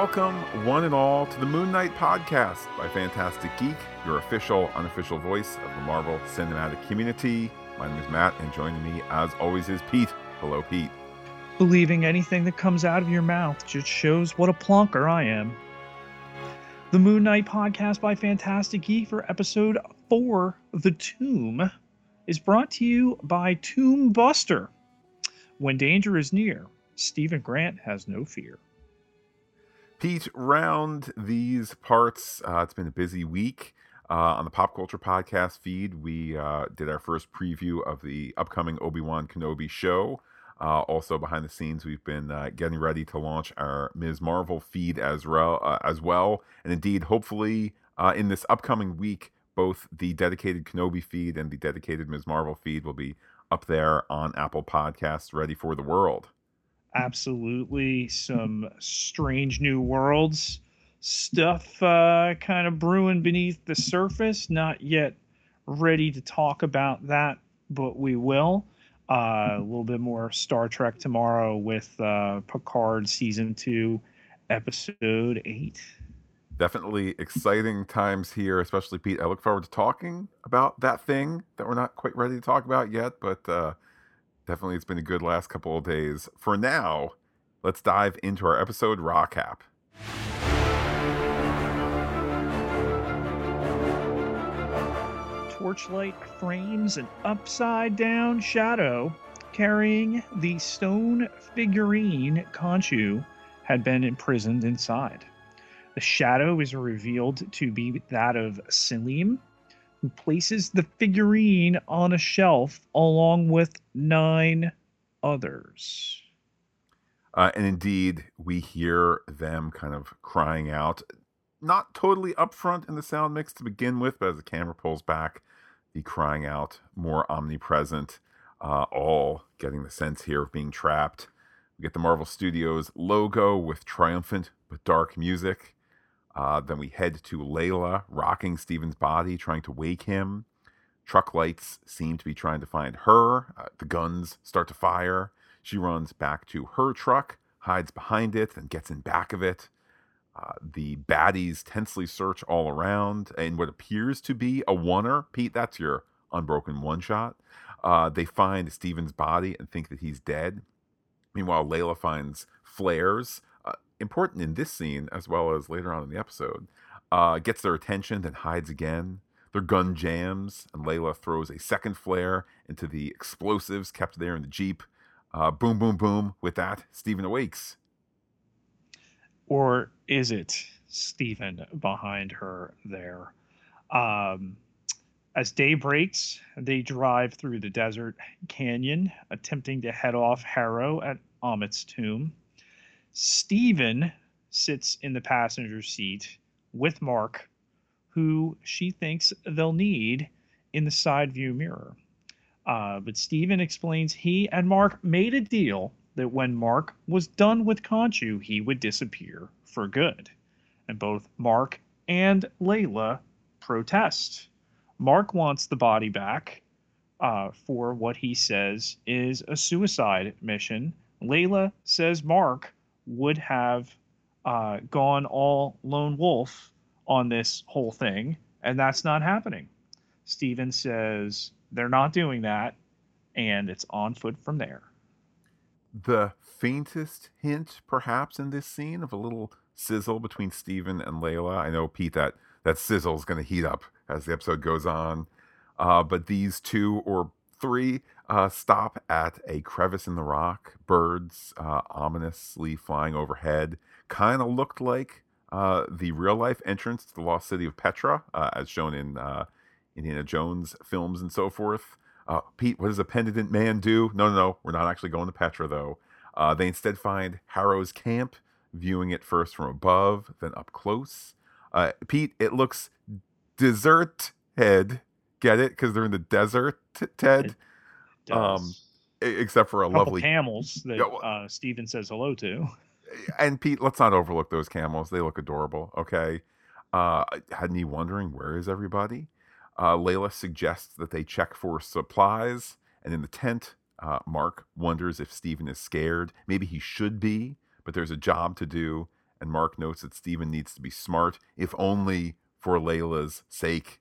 welcome one and all to the Moon Knight podcast by Phantastic Geek, your official, unofficial voice of the Marvel cinematic community. My name is Matt, and joining me, as always, is Pete. Hello, Pete. Believing anything that comes out of your mouth just shows what a plonker I am. The Moon Knight podcast by Phantastic Geek for episode 4, The Tomb, is brought to you by Tomb Buster. When danger is near, Steven Grant has no fear. Pete, round these parts, uh, it's been a busy week. Uh, on the Pop Culture Podcast feed, we uh, did our first preview of the upcoming Obi Wan Kenobi show. Uh, also, behind the scenes, we've been uh, getting ready to launch our Ms. Marvel feed as well. Uh, as well, and indeed, hopefully, in this upcoming week, both the dedicated Kenobi feed and the dedicated Ms. Marvel feed will be up there on Apple Podcasts, ready for the world absolutely some strange new worlds stuff uh, kind of brewing beneath the surface. Not yet ready to talk about that, but we will. Uh, a little bit more Star Trek tomorrow with uh, Picard season two, episode eight. Definitely exciting times here, especially Pete. I look forward to talking about that thing that we're not quite ready to talk about yet, but uh, definitely it's been a good last couple of days. For now, let's dive into our episode Rockap. Torchlight frames an upside down shadow carrying the stone figurine Khonshu had been imprisoned inside. The shadow is revealed to be that of Selim, who places the figurine on a shelf along with nine others. Uh, and indeed, we hear them kind of crying out, not totally upfront in the sound mix to begin with, but as the camera pulls back, the crying out more omnipresent, uh, all getting the sense here of being trapped. We get the Marvel Studios logo with triumphant but dark music. Uh, then we head to Layla rocking Steven's body, trying to wake him. Truck lights seem to be trying to find her. Uh, the guns start to fire. She runs back to her truck, hides behind it, and gets in back of it. Uh, the baddies tensely search all around in what appears to be a oneer. Pete, that's your unbroken one shot. Uh, they find Steven's body and think that he's dead. Meanwhile, Layla finds flares important in this scene as well as later on in the episode, uh, gets their attention, then hides again. Their gun jams, and Layla throws a second flare into the explosives kept there in the Jeep. Uh, boom, boom, boom. With that, Steven awakes. Or is it Steven behind her there? Um, as day breaks, they drive through the desert canyon, attempting to head off Harrow at Ammit's tomb. Steven sits in the passenger seat with Mark, who she thinks they'll need in the side view mirror. Uh, but Steven explains he and Mark made a deal that when Mark was done with Khonshu, he would disappear for good. And both Mark and Layla protest. Mark wants the body back uh, for what he says is a suicide mission. Layla says Mark would have uh, gone all lone wolf on this whole thing, and that's not happening. Steven says they're not doing that, and it's on foot from there. The faintest hint, perhaps, in this scene of a little sizzle between Steven and Layla. I know, Pete, that that sizzle is going to heat up as the episode goes on. Uh, but these two, or three uh, stop at a crevice in the rock. Birds uh, ominously flying overhead. Kind of looked like uh, the real life entrance to the lost city of Petra, uh, as shown in uh, Indiana Jones films and so forth. Uh, Pete, what does a penitent man do? No, no, no. We're not actually going to Petra, though. they instead find Harrow's camp, viewing it first from above, then up close. Pete, it looks desert head Get it? Because they're in the desert, Ted. Um, except for a, a lovely camels that uh, Steven says hello to. And Pete, let's not overlook those camels. They look adorable. Okay. Uh, had me wondering where is everybody? Uh, Layla suggests that they check for supplies, and in the tent, uh, Mark wonders if Steven is scared. Maybe he should be, but there's a job to do, and Mark notes that Steven needs to be smart, if only for Layla's sake.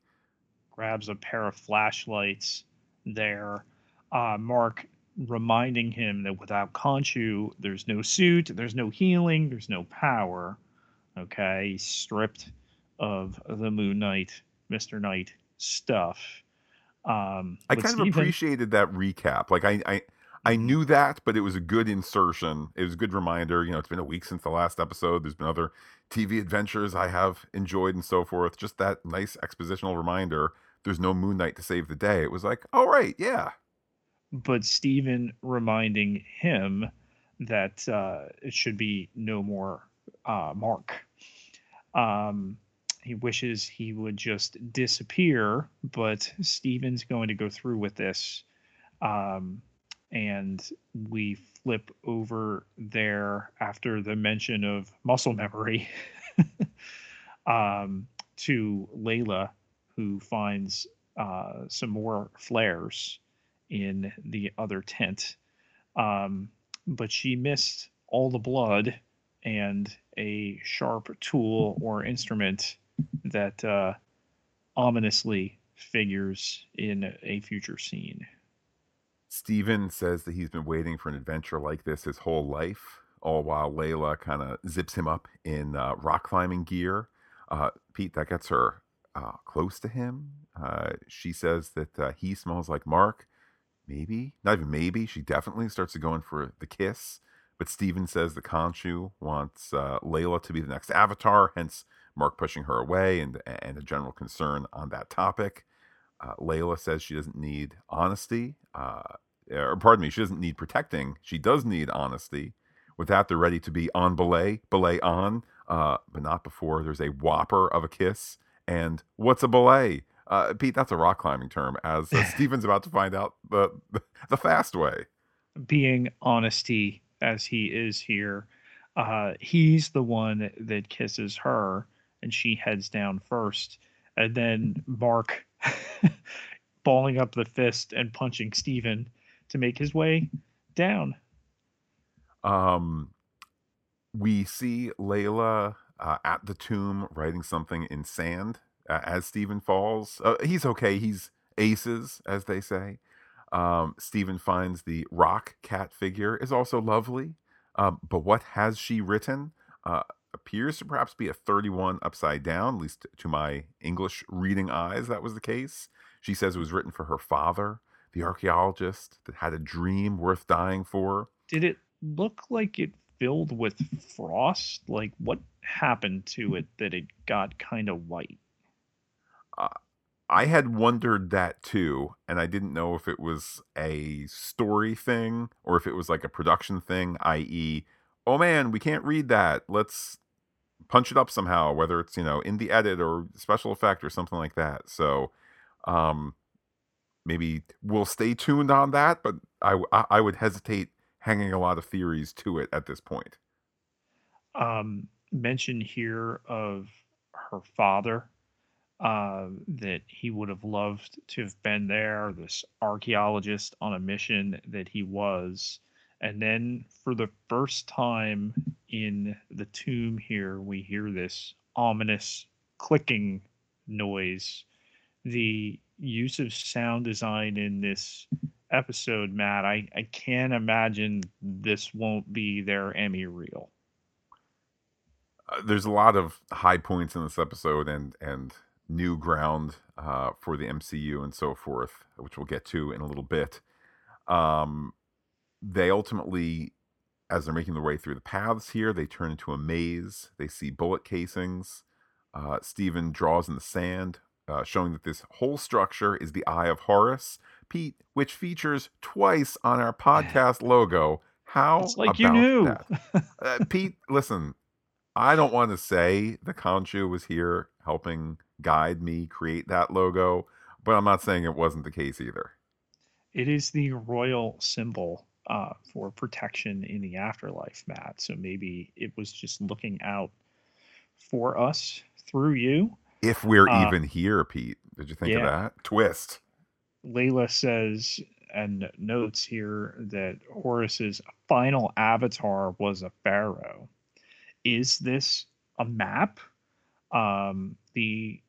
Grabs a pair of flashlights there. Uh, Mark reminding him that without Khonshu, there's no suit, there's no healing, there's no power. Okay, he's stripped of the Moon Knight, Mr. Knight stuff. Um, I kind of appreciated that recap. Like I, I, I knew that, but it was a good insertion. It was a good reminder. You know, it's been a week since the last episode. There's been other TV adventures I have enjoyed and so forth. Just that nice expositional reminder. There's no Moon Knight to save the day. It was like, all right, yeah. But Steven reminding him that uh, it should be no more uh, Mark. Um, he wishes he would just disappear, but Steven's going to go through with this. Um, and we flip over there after the mention of muscle memory um, to Layla, who finds uh, some more flares in the other tent. Um, but she missed all the blood and a sharp tool or instrument that uh, ominously figures in a future scene. Steven says that he's been waiting for an adventure like this his whole life, all while Layla kind of zips him up in uh, rock climbing gear. Uh, Pete, that gets her uh, close to him. Uh, she says that uh, he smells like Mark. Maybe, not even maybe, she definitely starts to go in for the kiss. But Steven says that Khonshu wants uh, Layla to be the next avatar, hence Mark pushing her away and, and a general concern on that topic. Uh, Layla says she doesn't need honesty, uh, or pardon me, she doesn't need protecting. She does need honesty. With that, they're ready to be on belay, belay on, but not before there's a whopper of a kiss. And what's a belay? Uh, Pete, that's a rock climbing term, as uh, Steven's about to find out the, the, the fast way. Being honesty as he is here, uh, he's the one that kisses her, and she heads down first, and then Mark balling up the fist and punching Steven to make his way down. Um, we see Layla uh, at the tomb writing something in sand uh, as Steven falls. Uh, he's okay. He's aces, as they say. Um, Steven finds the rock cat figure is also lovely. Um, but what has she written? Uh, appears to perhaps be a 31 upside down, at least to my English reading eyes, that was the case. She says it was written for her father, the archaeologist that had a dream worth dying for. Did it look like it filled with frost? Like, what happened to it that it got kind of white? Uh, I had wondered that too, and I didn't know if it was a story thing or if it was like a production thing, i.e., oh man, we can't read that. Let's punch it up somehow, whether it's, you know, in the edit or special effect or something like that. So, um, maybe we'll stay tuned on that, but I, I would hesitate hanging a lot of theories to it at this point. Um, mention here of her father, uh, that he would have loved to have been there, this archaeologist on a mission that he was. And then for the first time in the tomb here, we hear this ominous clicking noise. The use of sound design in this episode, Matt, I, I can't imagine this won't be their Emmy reel. Uh, there's a lot of high points in this episode and and new ground uh, for the MCU and so forth, which we'll get to in a little bit. Um, they ultimately, as they're making their way through the paths here, they turn into a maze. They see bullet casings. Uh, Steven draws in the sand, uh, showing that this whole structure is the Eye of Horus, Pete, which features twice on our podcast logo. How it's like you knew, uh, Pete? Listen, I don't want to say the Khonshu was here helping guide me create that logo, but I'm not saying it wasn't the case either. It is the royal symbol uh, for protection in the afterlife, Matt. So maybe it was just looking out for us through you. If we're uh, even here, Pete. Did you think yeah. of that? Twist. Layla says and notes here that Horus's final avatar was a pharaoh. is this a map? Um, the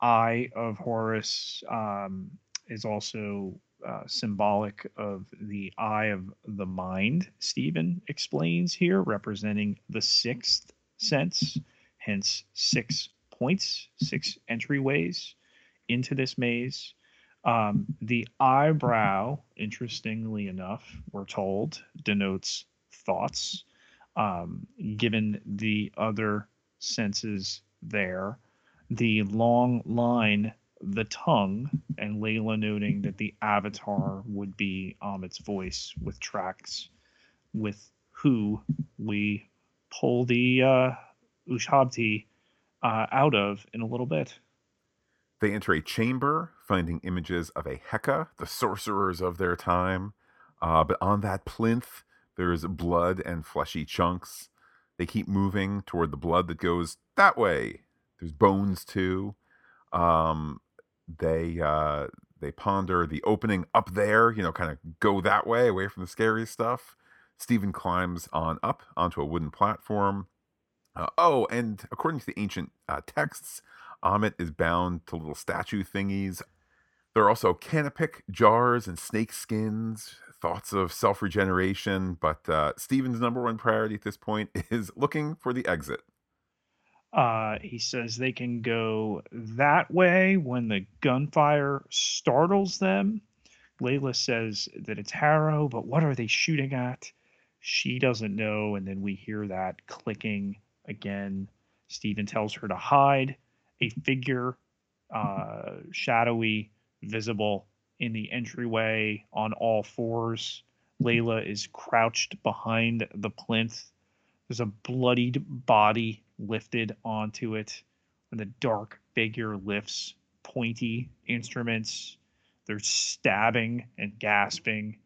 Eye of Horus um, is also uh, symbolic of the eye of the mind, Steven explains here, representing the sixth sense, hence six points, six entryways into this maze. Um, the eyebrow, interestingly enough, we're told, denotes thoughts, um, given the other senses there. The long line the tongue, and Layla noting that the avatar would be Ammit's voice with tracks with who we pull the uh, Ushabti uh, out of in a little bit. They enter a chamber, finding images of a Heka, the sorcerers of their time. Uh, but on that plinth, there's blood and fleshy chunks. They keep moving toward the blood that goes that way. There's bones too. Um, they uh, they ponder the opening up there. You know, kind of go that way, away from the scary stuff. Steven climbs on up onto a wooden platform. Uh, oh, and according to the ancient uh, texts, Ammit is bound to little statue thingies. There are also canopic jars and snake skins, thoughts of self regeneration. But uh, Steven's number one priority at this point is looking for the exit. Uh, he says they can go that way when the gunfire startles them. Layla says that it's Harrow, but what are they shooting at? She doesn't know, and then we hear that clicking again. Steven tells her to hide. A figure, uh, shadowy, visible in the entryway on all fours. Layla is crouched behind the plinth. There's a bloodied body lifted onto it, and the dark figure lifts pointy instruments. They're stabbing and gasping.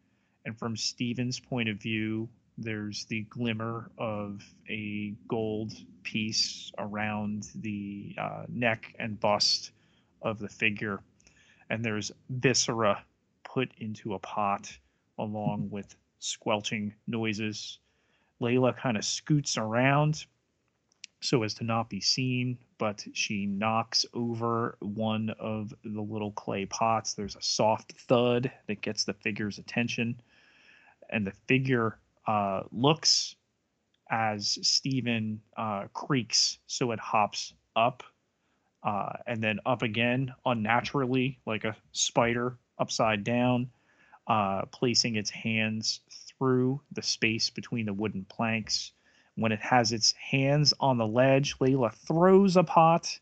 And from Steven's point of view, there's the glimmer of a gold piece around the uh, neck and bust of the figure. And there's viscera put into a pot along with squelching noises. Layla kind of scoots around so as to not be seen, but she knocks over one of the little clay pots. There's a soft thud that gets the figure's attention, and the figure uh, looks as Steven uh, creaks, so it hops up uh, and then up again unnaturally, like a spider upside down, uh, placing its hands through the space between the wooden planks when it has its hands on the ledge, Layla throws a pot.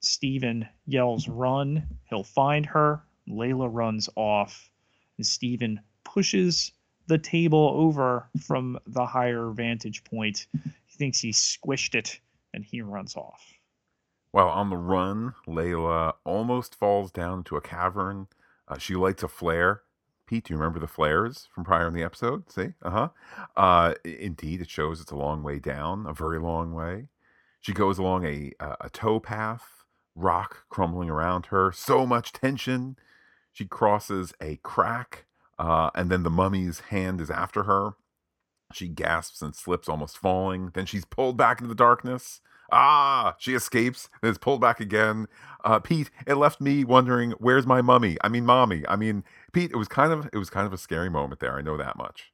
Steven yells, Run. He'll find her. Layla runs off. And Steven pushes the table over from the higher vantage point. He thinks he squished it and he runs off. While on the run, Layla almost falls down to a cavern. Uh, she lights a flare Pete, do you remember the flares from prior in the episode? See? Uh-huh. Uh Indeed, it shows it's a long way down, a very long way. She goes along a a, a tow path, rock crumbling around her, so much tension. She crosses a crack, uh, and then the mummy's hand is after her. She gasps and slips, almost falling. Then she's pulled back into the darkness. Ah, she escapes and is pulled back again. Uh, Pete, it left me wondering, where's my mummy? I mean, mommy. I mean, Pete, it was kind of it was kind of a scary moment there. I know that much.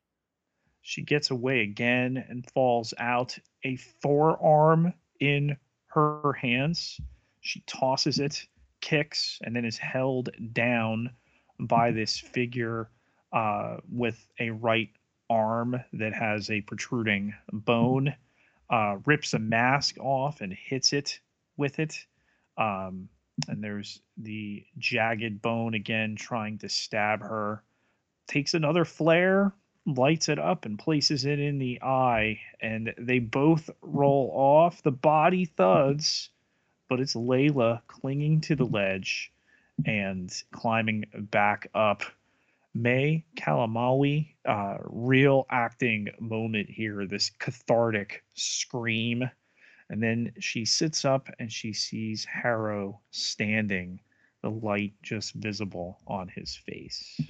She gets away again and falls out, a forearm in her hands. She tosses it, kicks, and then is held down by this figure uh, with a right arm that has a protruding bone uh, rips a mask off and hits it with it. Um, and there's the jagged bone again trying to stab her. Takes another flare, lights it up, and places it in the eye. And they both roll off. The body thuds, but it's Layla clinging to the ledge and climbing back up May Calamawy, uh, real acting moment here, this cathartic scream. And then she sits up and she sees Harrow standing, the light just visible on his face.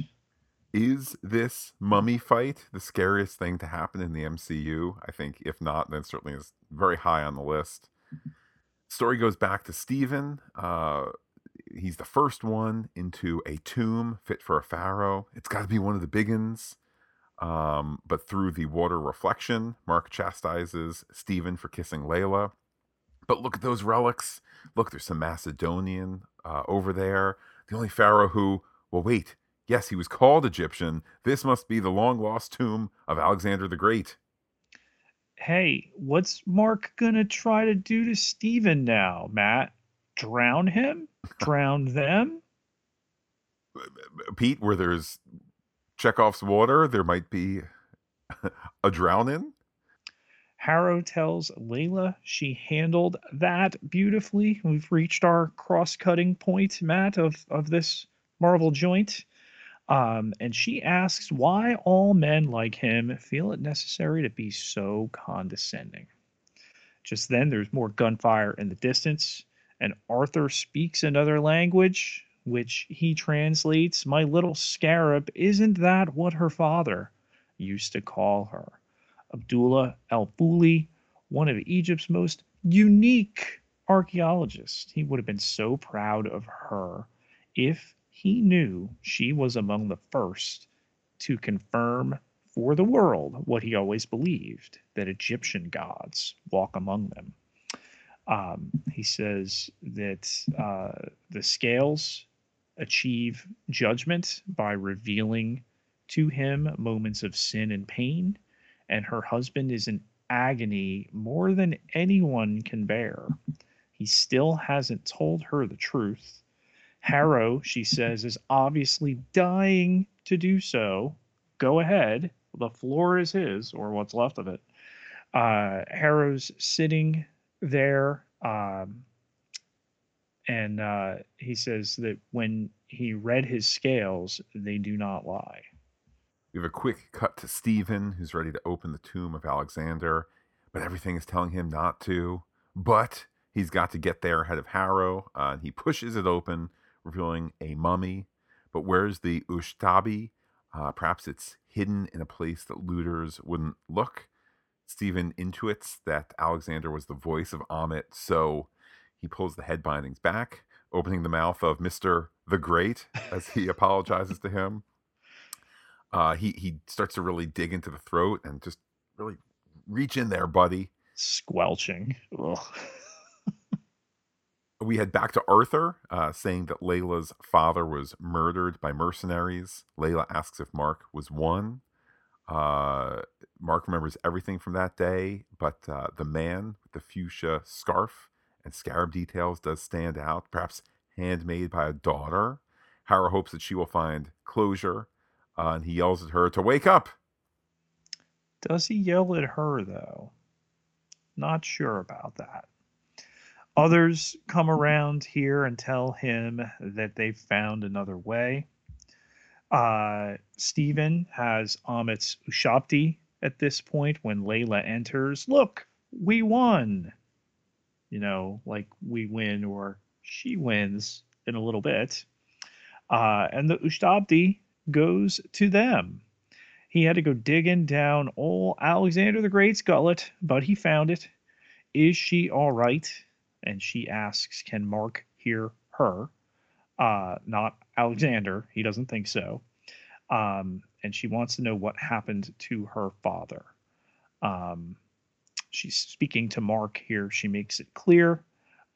is this mummy fight the scariest thing to happen in the MCU? I think if not, then certainly is very high on the list. Story goes back to Steven. Uh, he's the first one into a tomb fit for a pharaoh. It's got to be one of the big ones. Um, but through the water reflection, Mark chastises Steven for kissing Layla. But look at those relics. Look, there's some Macedonian uh, over there. The only pharaoh who, well, wait, yes, he was called Egyptian. This must be the long lost tomb of Alexander the Great. Hey, what's Mark gonna try to do to Steven now, Matt? Drown him? Drown them? Pete, where there's Chekhov's water, there might be a drowning. Harrow tells Layla she handled that beautifully. We've reached our cross-cutting point, Matt, of, of this Marvel joint. Um, and she asks why all men like him feel it necessary to be so condescending. Just then, there's more gunfire in the distance, and Arthur speaks another language, which he translates My little scarab, isn't that what her father used to call her? Abdullah El-Faouly, one of Egypt's most unique archaeologists. He would have been so proud of her if he knew she was among the first to confirm for the world what he always believed that Egyptian gods walk among them. Um, he says that uh, the scales achieve judgment by revealing to him moments of sin and pain, and her husband is in agony more than anyone can bear. He still hasn't told her the truth Harrow, she says, is obviously dying to do so. Go ahead. The floor is his, or what's left of it. Uh, Harrow's sitting there, um, and uh, he says that when he read his scales, they do not lie. We have a quick cut to Steven, who's ready to open the tomb of Alexander, but everything is telling him not to. But he's got to get there ahead of Harrow, uh, and he pushes it open revealing a mummy. But where's the Ushabti? Uh, perhaps it's hidden in a place that looters wouldn't look. Steven intuits that Alexander was the voice of Ammit, so he pulls the head bindings back, opening the mouth of Mr. the Great as he apologizes to him. Uh, he, he starts to really dig into the throat and just really reach in there, buddy. Squelching. We head back to Arthur, uh, saying that Layla's father was murdered by mercenaries. Layla asks if Mark was one. Uh, Mark remembers everything from that day, but uh, the man with the fuchsia scarf and scarab details does stand out, perhaps handmade by a daughter. Harrow hopes that she will find closure, uh, and he yells at her to wake up. Does he yell at her, though? Not sure about that. Others come around here and tell him that they've found another way. Uh, Steven has Ammit's Ushabti at this point when Layla enters. Look, we won. You know, like we win or she wins in a little bit. Uh, and the Ushabti goes to them. He had to go digging down old Alexander the Great's gullet, but he found it. Is she all right? and she asks, Can Mark hear her? Uh, not Alexander. He doesn't think so. Um, and she wants to know what happened to her father. Um, she's speaking to Mark here. She makes it clear.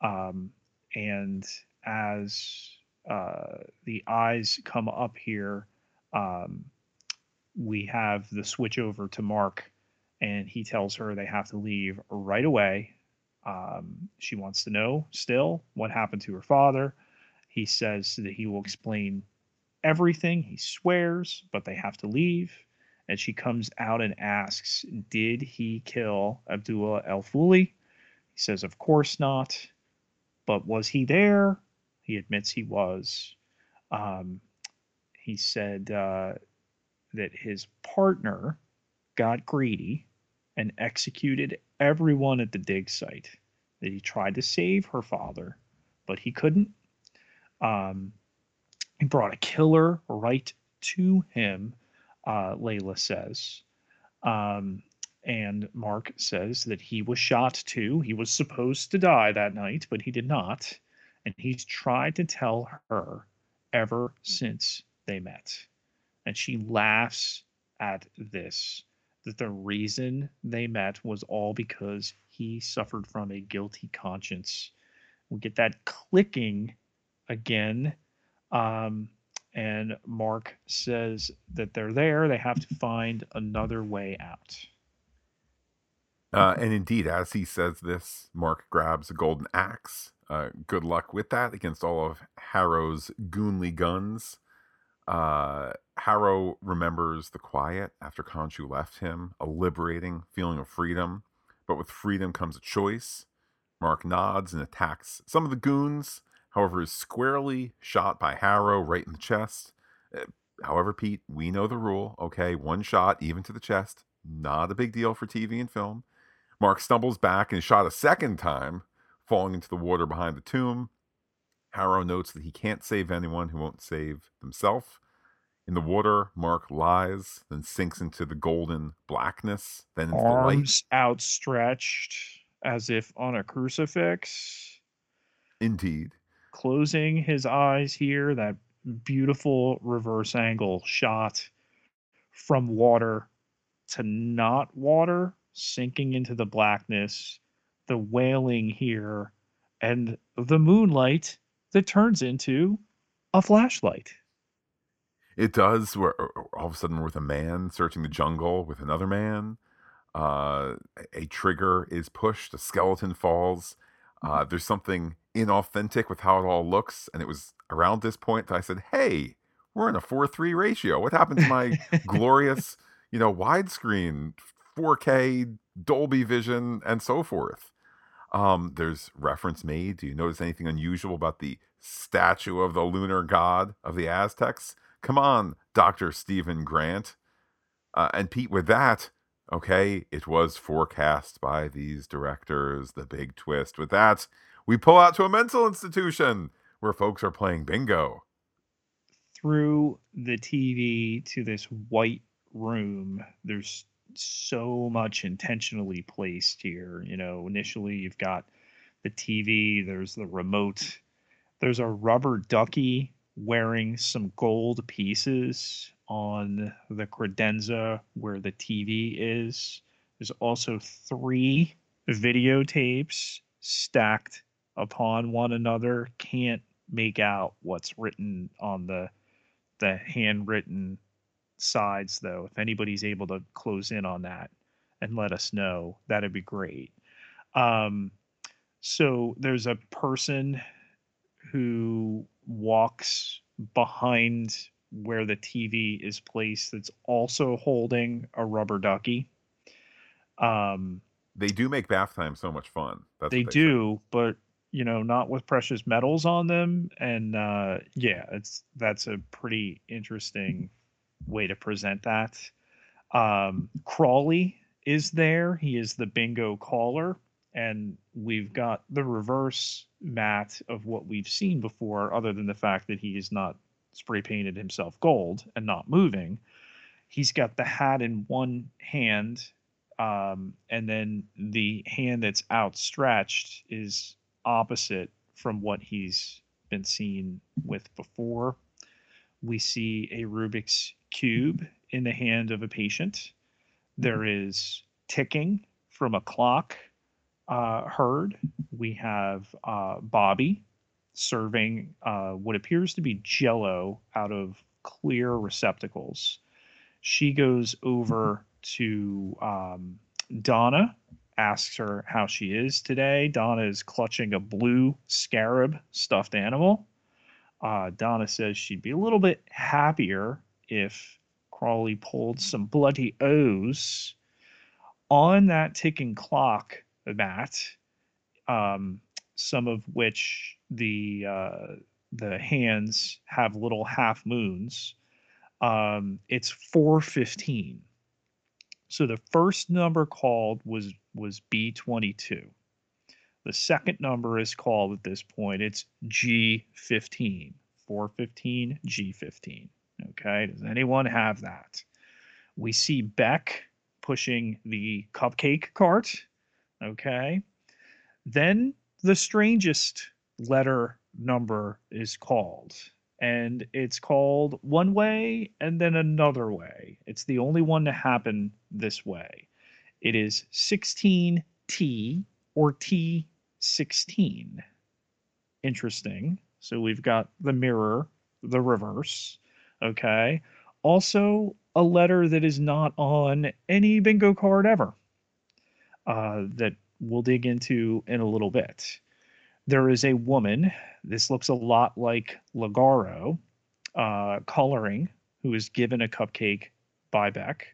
Um, and as uh, the eyes come up here, um, we have the switch over to Mark, and he tells her they have to leave right away um, she wants to know still what happened to her father. He says that he will explain everything. He swears, but they have to leave. And she comes out and asks, Did he kill Abdullah El-Faouly? He says, Of course not. But was he there? He admits he was. Um, he said uh, that his partner got greedy and executed everyone at the dig site. That he tried to save her father, but he couldn't. Um, he brought a killer right to him, uh, Layla says. Um, and Mark says that he was shot too. He was supposed to die that night, but he did not. And he's tried to tell her ever since they met. And she laughs at this that the reason they met was all because he suffered from a guilty conscience. We get that clicking again. Um, and Mark says that they're there. They have to find another way out. Uh, and indeed, as he says this, Mark grabs a golden axe. Uh, good luck with that against all of Harrow's goonly guns. Uh, Harrow remembers the quiet after Khonshu left him, a liberating feeling of freedom. But with freedom comes a choice. Mark nods and attacks some of the goons, however, is squarely shot by Harrow right in the chest. Uh, however, Pete, we know the rule. Okay, one shot, even to the chest, not a big deal for TV and film. Mark stumbles back and is shot a second time, falling into the water behind the tomb. Harrow notes that he can't save anyone who won't save himself. In the water, Mark lies, then sinks into the golden blackness, then into Arms the light. outstretched as if on a crucifix. Indeed. Closing his eyes here, that beautiful reverse angle shot from water to not water sinking into the blackness, the wailing here, and the moonlight that turns into a flashlight. It does. Where all of a sudden we're with a man searching the jungle with another man. Uh, a trigger is pushed. A skeleton falls. Uh, there's something inauthentic with how it all looks, and it was around this point that I said, "Hey, we're in a four-three ratio. What happened to my glorious, you know, widescreen 4K, Dolby Vision, and so forth. Um, there's reference made. Do you notice anything unusual about the statue of the lunar god of the Aztecs? Come on, Dr. Steven Grant. Uh, and Pete, with that, okay, it was forecast by these directors, the big twist. With that, we pull out to a mental institution where folks are playing bingo. Through the TV to this white room, there's so much intentionally placed here. You know, initially you've got the TV, there's the remote, there's a rubber ducky wearing some gold pieces on the credenza where the TV is. There's also three videotapes stacked upon one another. Can't make out what's written on the the handwritten sides though if anybody's able to close in on that and let us know that'd be great um, so there's a person who walks behind where the tv is placed that's also holding a rubber ducky um, they do make bath time so much fun That's they, they do say. but you know not with precious metals on them and uh, yeah it's that's a pretty interesting way to present that. Um, Crawley is there. He is the bingo caller. And we've got the reverse mat of what we've seen before, other than the fact that he is not spray painted himself gold and not moving. He's got the hat in one hand, um, and then the hand that's outstretched is opposite from what he's been seen with before. We see a Rubik's cube in the hand of a patient. There is ticking from a clock uh, heard. We have uh, Bobby serving uh, what appears to be jello out of clear receptacles. She goes over to um, Donna, asks her how she is today. Donna is clutching a blue scarab stuffed animal. Uh, Donna says she'd be a little bit happier if Crawley pulled some bloody O's on that ticking clock, Matt, um, some of which the uh, the hands have little half moons. Um, it's 415. So the first number called was was B22. The second number is called at this point. It's G15. 415, G15. Okay, does anyone have that? We see Beck pushing the cupcake cart. Okay. Then the strangest letter number is called. And it's called one way and then another way. It's the only one to happen this way. It is 16T or T16. Interesting. So we've got the mirror, the reverse. Okay. Also, a letter that is not on any bingo card ever uh, that we'll dig into in a little bit. There is a woman, this looks a lot like Lagaro uh, coloring, who is given a cupcake by Beck.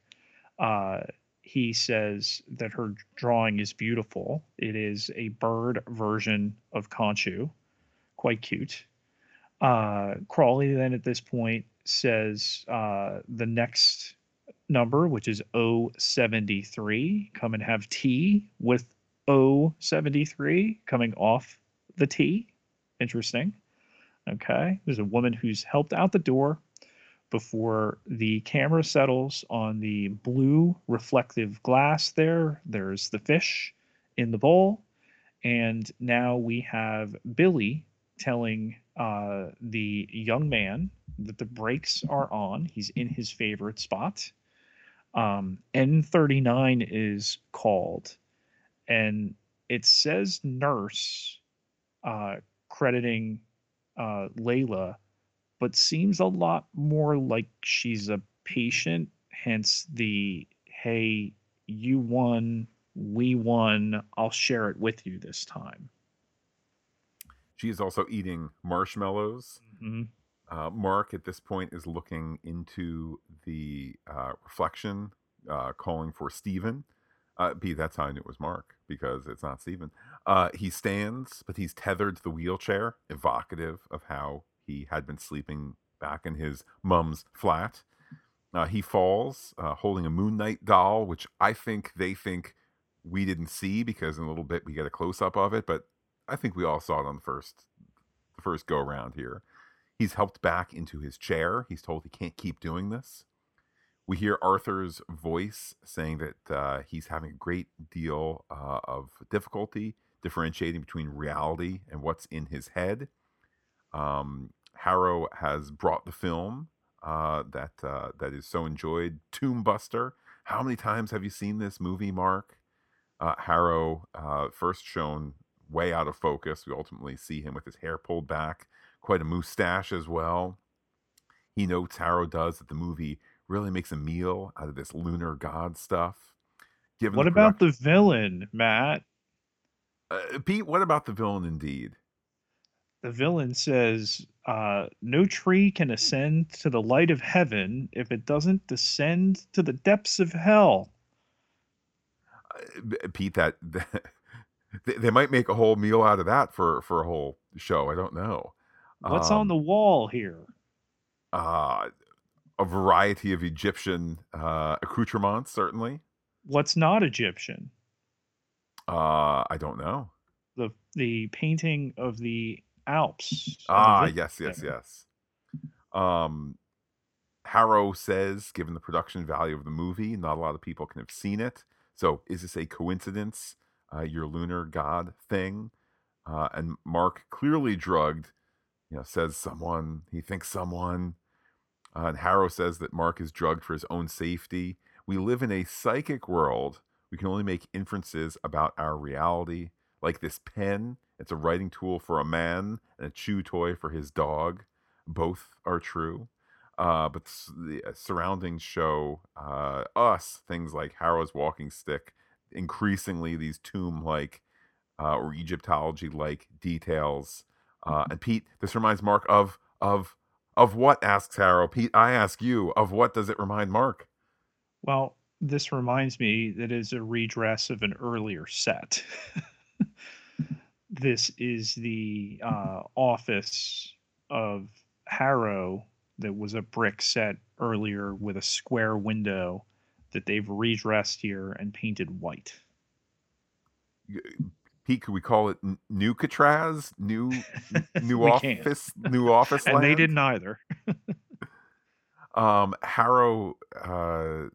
Uh, he says that her drawing is beautiful. It is a bird version of Khonshu, quite cute. Uh, Crawley then at this point says uh, the next number, which is 073, come and have tea with 073 coming off the T. Interesting. Okay. There's a woman who's helped out the door before the camera settles on the blue reflective glass there. There's the fish in the bowl. And now we have Billy telling uh, the young man that the brakes are on. He's in his favorite spot. Um, N39 is called, and it says nurse, uh, crediting uh, Layla, but seems a lot more like she's a patient. Hence the hey, you won, we won. I'll share it with you this time. She is also eating marshmallows. Mm-hmm. Uh, Mark at this point is looking into the uh, reflection, uh, calling for Steven. Uh, B, that's how I knew it was Mark because it's not Steven. Uh, he stands, but he's tethered to the wheelchair, evocative of how he had been sleeping back in his mum's flat. Uh, he falls, uh, holding a Moon Knight doll, which I think they think we didn't see because in a little bit we get a close up of it, but I think we all saw it on the first the first go around here. He's helped back into his chair. He's told he can't keep doing this. We hear Arthur's voice saying that uh, he's having a great deal uh, of difficulty differentiating between reality and what's in his head. Um, Harrow has brought the film uh, that uh, that is so enjoyed, Tomb Buster. How many times have you seen this movie, Mark? Uh, Harrow uh, first shown way out of focus. We ultimately see him with his hair pulled back, quite a mustache as well. He notes Harrow does that the movie really makes a meal out of this lunar god stuff. Given what the about the villain, Matt? Uh, Pete, what about the villain indeed? The villain says, uh, No tree can ascend to the light of heaven if it doesn't descend to the depths of hell. Uh, Pete, that, that they might make a whole meal out of that for for a whole show. I don't know. What's um, on the wall here? Uh, a variety of Egyptian uh, accoutrements, certainly. What's not Egyptian? Uh, I don't know. The the painting of the Alps. Ah, yes, yes, yes. Um, Harrow says, given the production value of the movie, not a lot of people can have seen it. So, is this a coincidence? uh, your lunar god thing. Uh, and Mark, clearly drugged, you know, says someone, he thinks someone. Uh, and Harrow says that Mark is drugged for his own safety. We live in a psychic world. We can only make inferences about our reality. Like this pen, it's a writing tool for a man and a chew toy for his dog. Both are true. Uh, but the uh, surroundings show uh, us things like Harrow's walking stick increasingly these tomb like uh, or Egyptology like details. Uh, and Pete, this reminds Mark of of of what? asks Harrow. Pete, I ask you, of what does it remind Mark? Well, this reminds me that is a redress of an earlier set. this is the uh, office of Harrow that was a brick set earlier with a square window that they've redressed here and painted white. Pete, could we call it New Catraz? New new office, new office, and land? they didn't either. Um, Harrow uh,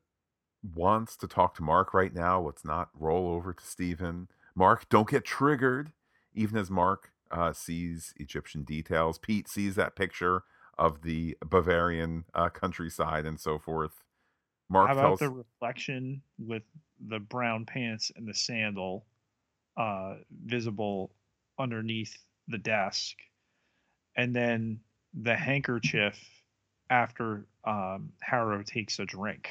wants to talk to Mark right now. Let's not roll over to Steven. Mark, don't get triggered. Even as Mark uh, sees Egyptian details, Pete sees that picture of the Bavarian uh, countryside and so forth. Mark How about tells... the reflection with the brown pants and the sandal uh, visible underneath the desk, and then the handkerchief after um, Harrow takes a drink.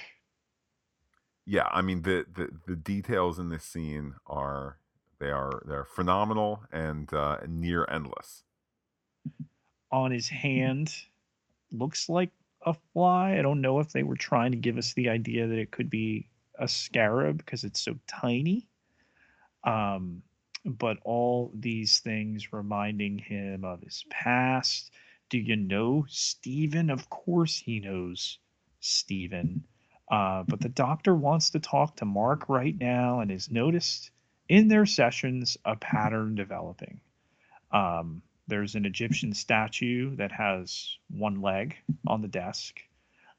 Yeah, I mean the, the the details in this scene are they are they're phenomenal and uh, near endless. On his hand, looks like a fly. I don't know if they were trying to give us the idea that it could be a scarab because it's so tiny. Um, but all these things reminding him of his past. Do you know Steven? Of course he knows Steven. Uh, but the doctor wants to talk to Mark right now and has noticed in their sessions a pattern developing. Um, there's an Egyptian statue that has one leg on the desk.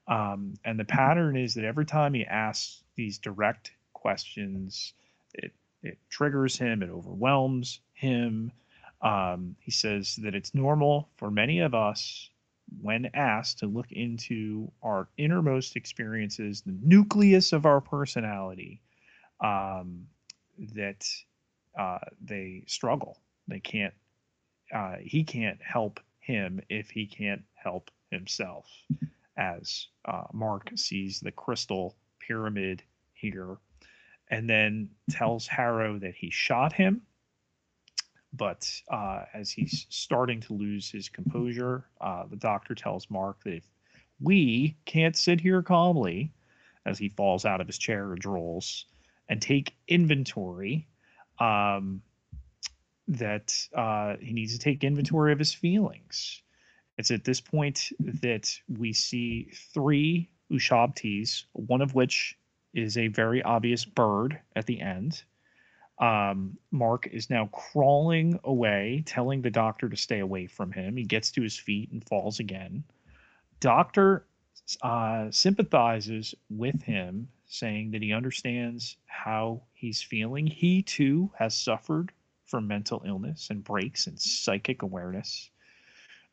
Um, and the pattern is that every time he asks these direct questions, it, it triggers him, it overwhelms him. Um, he says that it's normal for many of us, when asked, to look into our innermost experiences, the nucleus of our personality, um, that uh, they struggle. They can't uh, he can't help him if he can't help himself. As uh, Mark sees the crystal pyramid here, and then tells Harrow that he shot him. But uh, as he's starting to lose his composure, uh, the doctor tells Mark that if we can't sit here calmly, as he falls out of his chair and drools, and take inventory, um, that uh, he needs to take inventory of his feelings. It's at this point that we see three Ushabtis, one of which is a very obvious bird at the end. Um, Mark is now crawling away, telling the doctor to stay away from him. He gets to his feet and falls again. Doctor uh, sympathizes with him, saying that he understands how he's feeling. He too has suffered from mental illness and breaks in psychic awareness.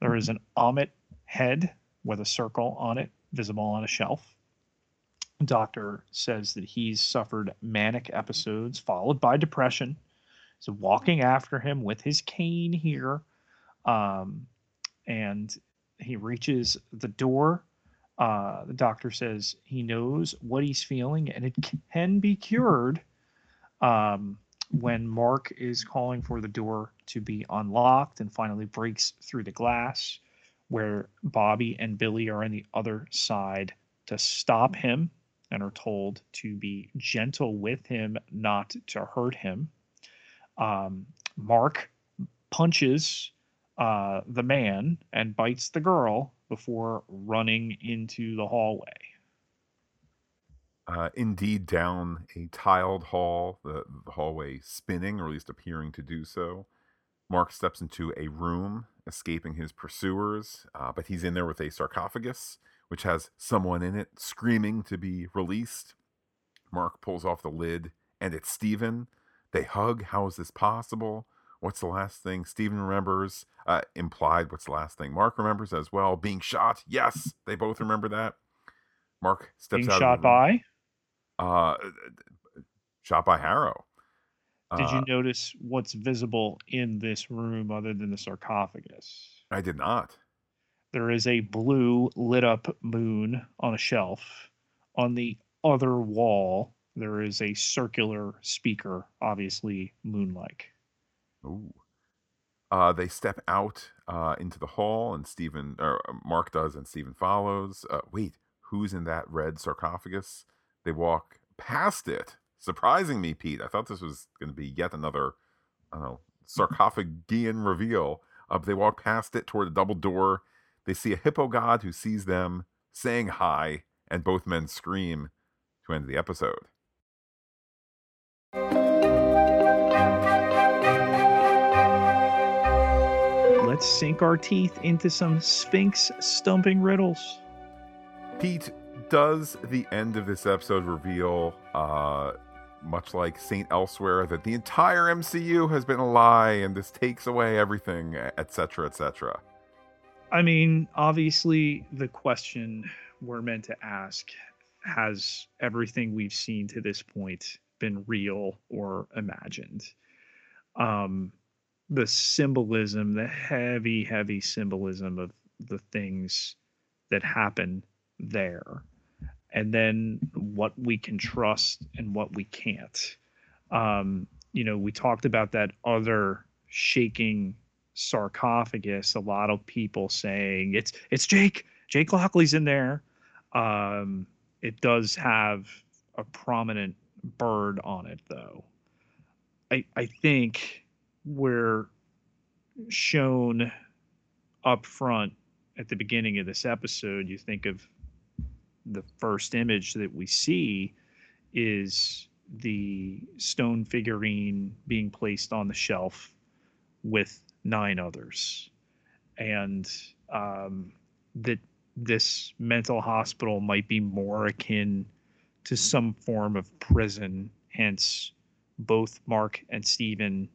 There is an Ammit head with a circle on it visible on a shelf. Doctor says that he's suffered manic episodes followed by depression. So walking after him with his cane here, um, and he reaches the door. Uh, the doctor says he knows what he's feeling and it can be cured. Um, when Mark is calling for the door to be unlocked and finally breaks through the glass, where Bobby and Billy are on the other side to stop him and are told to be gentle with him, not to hurt him. Um, Mark punches uh, the man and bites the girl before running into the hallway uh, indeed down a tiled hall, the, the hallway spinning, or at least appearing to do so. Mark steps into a room, escaping his pursuers, uh, but he's in there with a sarcophagus, which has someone in it screaming to be released. Mark pulls off the lid, and it's Steven. They hug. How is this possible? What's the last thing Steven remembers? Uh, implied, what's the last thing Mark remembers as well? Being shot. Yes, they both remember that. Mark steps Being out. shot by? uh, shot by Harrow. Did you uh, notice what's visible in this room other than the sarcophagus? I did not. There is a blue lit up moon on a shelf. On the other wall, there is a circular speaker, obviously moon like. Ooh. Uh, they step out uh, into the hall, and Steven, or uh, Mark does, and Steven follows. Uh, wait, who's in that red sarcophagus? They walk past it, surprising me, Pete. I thought this was going to be yet another, I know, sarcophagian reveal. Uh, they walk past it toward a double door. They see a hippo god who sees them saying hi, and both men scream to end the episode. Let's sink our teeth into some Sphinx stumping riddles. Pete, does the end of this episode reveal, uh, much like Saint Elsewhere, that the entire MCU has been a lie and this takes away everything, etc., etc.? I mean, obviously, the question we're meant to ask has everything we've seen to this point been real or imagined? Um, the symbolism, the heavy, heavy symbolism of the things that happen there and then what we can trust and what we can't. Um, you know we talked about that other shaking sarcophagus a lot of people saying it's it's jake jake lockley's in there. Um, it does have a prominent bird on it though. I i think we're shown up front at the beginning of this episode you think of the first image that we see is the stone figurine being placed on the shelf with nine others. And um, that this mental hospital might be more akin to some form of prison hence both mark and steven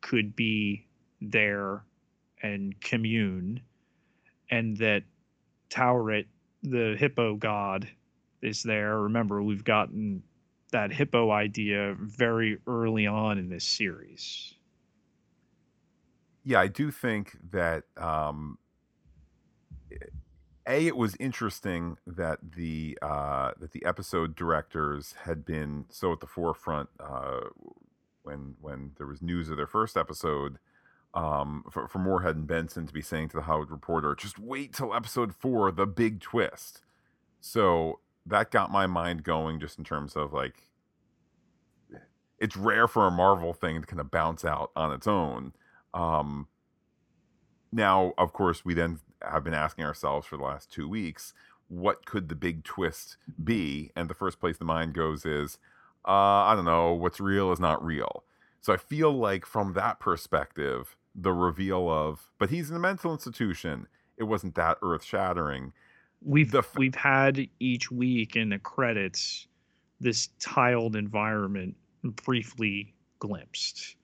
could be there and commune and that Taweret the hippo god is there. Remember, we've gotten that hippo idea very early on in this series. Yeah, I do think that um, a it was interesting that the uh, that the episode directors had been so at the forefront uh, when when there was news of their first episode um, for, for Moorhead and Benson to be saying to the Hollywood Reporter, just wait till episode four, the big twist. So that got my mind going just in terms of like, it's rare for a Marvel thing to kind of bounce out on its own. Um, now, of course, we then have been asking ourselves for the last two weeks, what could the big twist be? And the first place the mind goes is, uh, I don't know, what's real is not real. So I feel like from that perspective, the reveal of, but he's in a mental institution. It wasn't that earth shattering. We've the, we've had each week in the credits this tiled environment briefly glimpsed.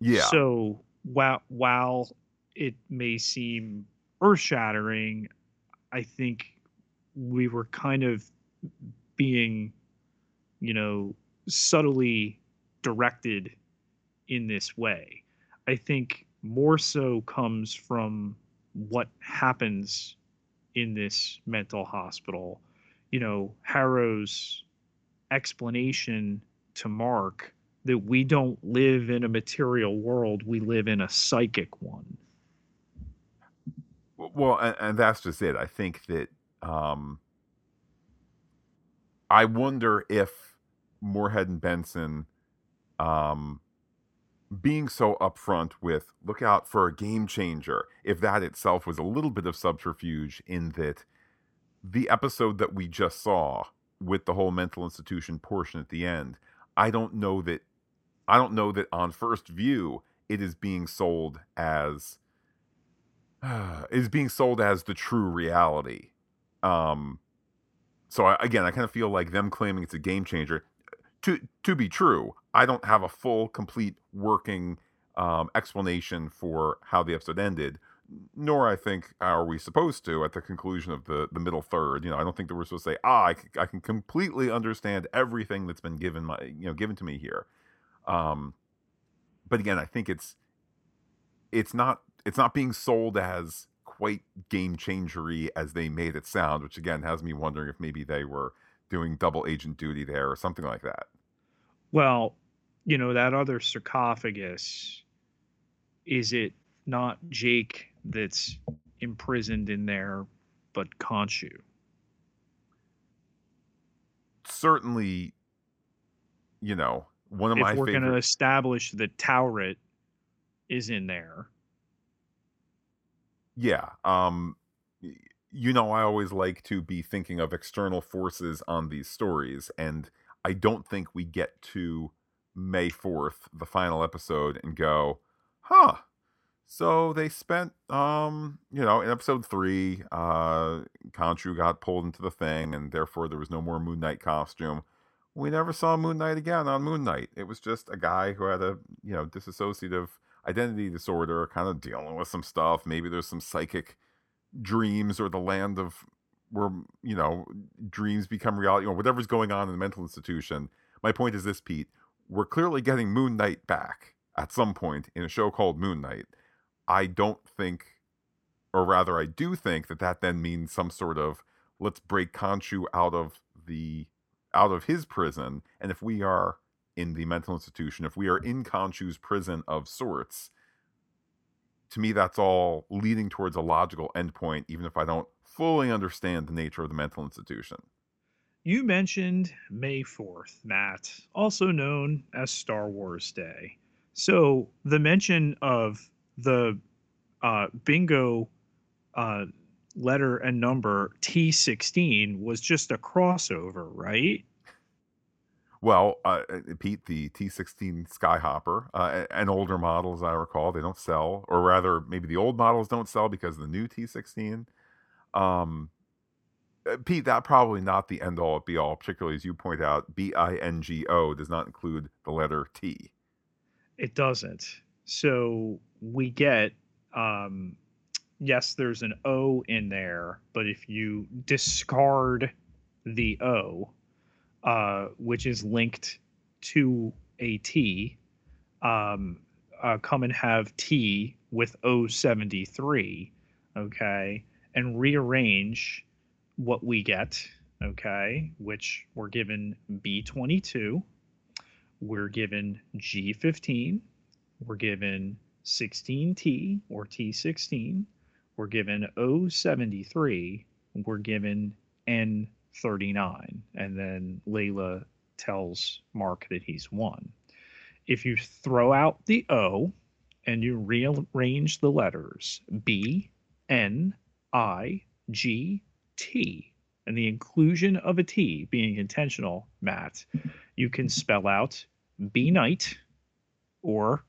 Yeah. So while while it may seem earth shattering, I think we were kind of being, you know, subtly directed in this way. I think more so comes from what happens in this mental hospital. You know, Harrow's explanation to Mark that we don't live in a material world, we live in a psychic one. Well, and, and that's just it. I think that um, I wonder if Moorhead and Benson um, being so upfront with look out for a game changer, if that itself was a little bit of subterfuge in that the episode that we just saw with the whole mental institution portion at the end, I don't know that I don't know that on first view it is being sold as is being sold as the true reality. Um so I, again, I kind of feel like them claiming it's a game changer to to be true, I don't have a full, complete, working um, explanation for how the episode ended. Nor I think are we supposed to at the conclusion of the the middle third. You know, I don't think that we're supposed to say, ah, I, I can completely understand everything that's been given my you know given to me here. Um, but again, I think it's it's not it's not being sold as quite game changery as they made it sound, which again has me wondering if maybe they were doing double agent duty there or something like that. Well, you know, that other sarcophagus, is it not Jake that's imprisoned in there, but Khonshu? Certainly, you know, one of my. if my we're favorite... going to establish that Taweret is in there. Yeah. Um, you know, I always like to be thinking of external forces on these stories, and I don't think we get to May 4th, the final episode, and go, huh, So they spent, um, you know, in episode three, uh, Khonshu got pulled into the thing, and therefore there was no more Moon Knight costume. We never saw Moon Knight again on Moon Knight. It was just a guy who had a, you know, disassociative identity disorder, kind of dealing with some stuff. Maybe there's some psychic dreams or the land of where, you know, dreams become reality, or whatever's going on in the mental institution. My point is this, Pete. We're clearly getting Moon Knight back at some point in a show called Moon Knight I don't think, or rather, I do think that that then means some sort of let's break Khonshu out of the out of his prison, and if we are in the mental institution, if we are in Khonshu's prison of sorts, to me that's all leading towards a logical endpoint, even if I don't fully understand the nature of the mental institution. You mentioned May 4th, Matt, also known as Star Wars Day. So the mention of the uh, bingo uh, letter and number T16 was just a crossover, right? Well, uh, uh Pete, the T16 Skyhopper, uh, an older model, as I recall, they don't sell, or rather, maybe the old models don't sell because the new T16. Um, uh, Pete, that probably not the end all be all, particularly as you point out, B I N G O does not include the letter T. It doesn't. So we get um, yes, there's an O in there, but if you discard the O, uh, which is linked to a T, um, uh, come and have T with O73, okay, and rearrange what we get, okay, which we're given B22, we're given G15, we're given 16T or T16, we're given O73, we're given N39. And then Layla tells Mark that he's won. If you throw out the O and you rearrange the letters B, N, I, G, T, and the inclusion of a T being intentional, Matt, you can spell out B Knight or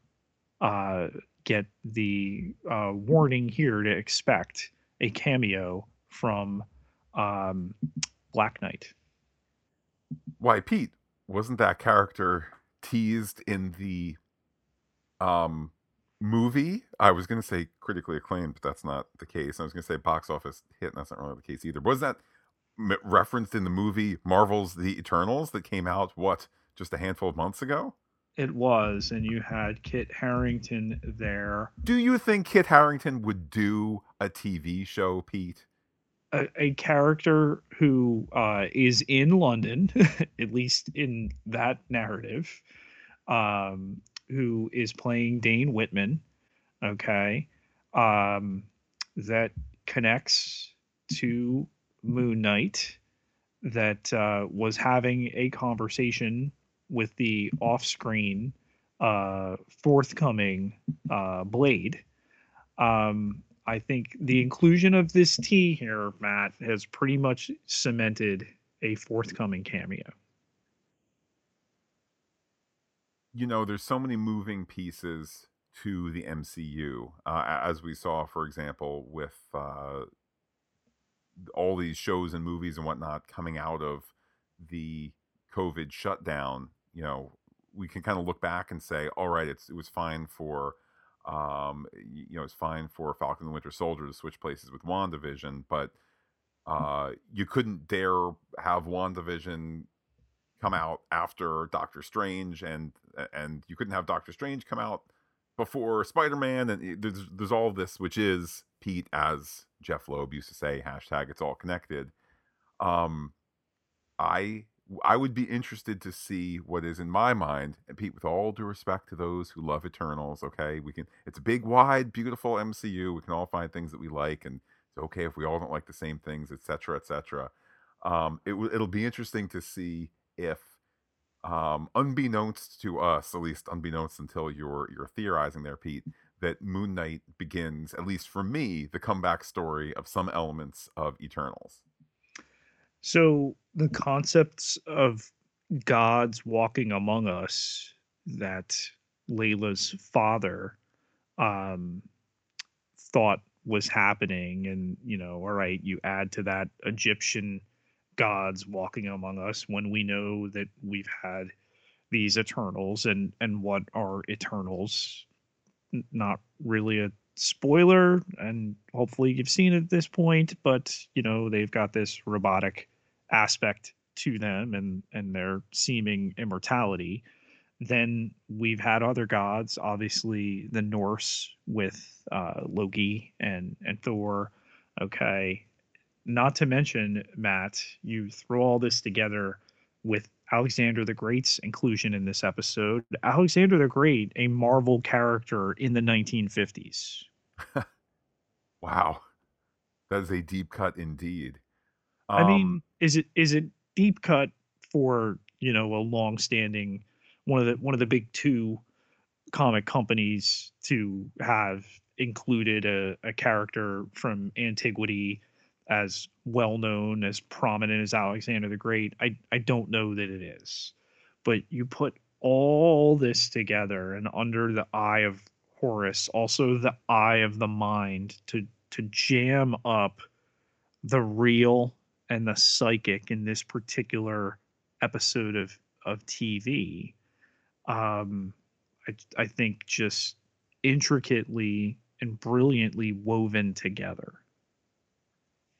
uh, get the uh, warning here to expect a cameo from um, Black Knight. Why, Pete, wasn't that character teased in the um, movie? I was going to say critically acclaimed, but that's not the case. I was going to say box office hit, and that's not really the case either. Was that referenced in the movie Marvel's The Eternals that came out, what, just a handful of months ago? It was, and you had Kit Harington there. Do you think Kit Harington would do a TV show, Pete? A, a character who uh, is in London, at least in that narrative, um, who is playing Dane Whitman, okay, um, that connects to Moon Knight, that uh, was having a conversation with the off-screen uh, forthcoming uh, Blade. Um, I think the inclusion of this T here, Matt, has pretty much cemented a forthcoming cameo. You know, there's so many moving pieces to the MCU, uh, as we saw, for example, with uh, all these shows and movies and whatnot coming out of the COVID shutdown you know we can kind of look back and say, all right, it's it was fine for um, you know, it's fine for Falcon and the Winter Soldier to switch places with WandaVision, but uh, you couldn't dare have WandaVision come out after Doctor Strange, and and you couldn't have Doctor Strange come out before Spider Man, and there's there's all this, which is Pete, as Jeph Loeb used to say, hashtag it's all connected. Um, I I would be interested to see what is in my mind, and Pete, with all due respect to those who love Eternals, okay, we can. It's a big, wide, beautiful MCU. We can all find things that we like, and it's okay if we all don't like the same things, etc., etc. Um, it it'll be interesting to see if, um, unbeknownst to us, at least unbeknownst until you're you're theorizing there, Pete, that Moon Knight begins, at least for me, the comeback story of some elements of Eternals. So the concepts of gods walking among us that Layla's father um, thought was happening and you know all right you add to that egyptian gods walking among us when we know that we've had these eternals and and what are eternals? Not really a spoiler and hopefully you've seen it at this point but you know they've got this robotic aspect to them and and their seeming immortality then we've had other gods obviously the norse with uh, loki and and thor okay? Not to mention matt you throw all this together with alexander the great's inclusion in this episode. Alexander the great a marvel character in the 1950s wow, that is a deep cut indeed. I Um, mean, is it is it deep cut for you know a long standing one of the one of the big two comic companies to have included a, a character from antiquity as well known as prominent as Alexander the Great? I I don't know that it is, but you put all this together and under the eye of Horus, also the eye of the mind to to jam up the real and the psychic in this particular episode of of TV. Um, I I think just intricately and brilliantly woven together.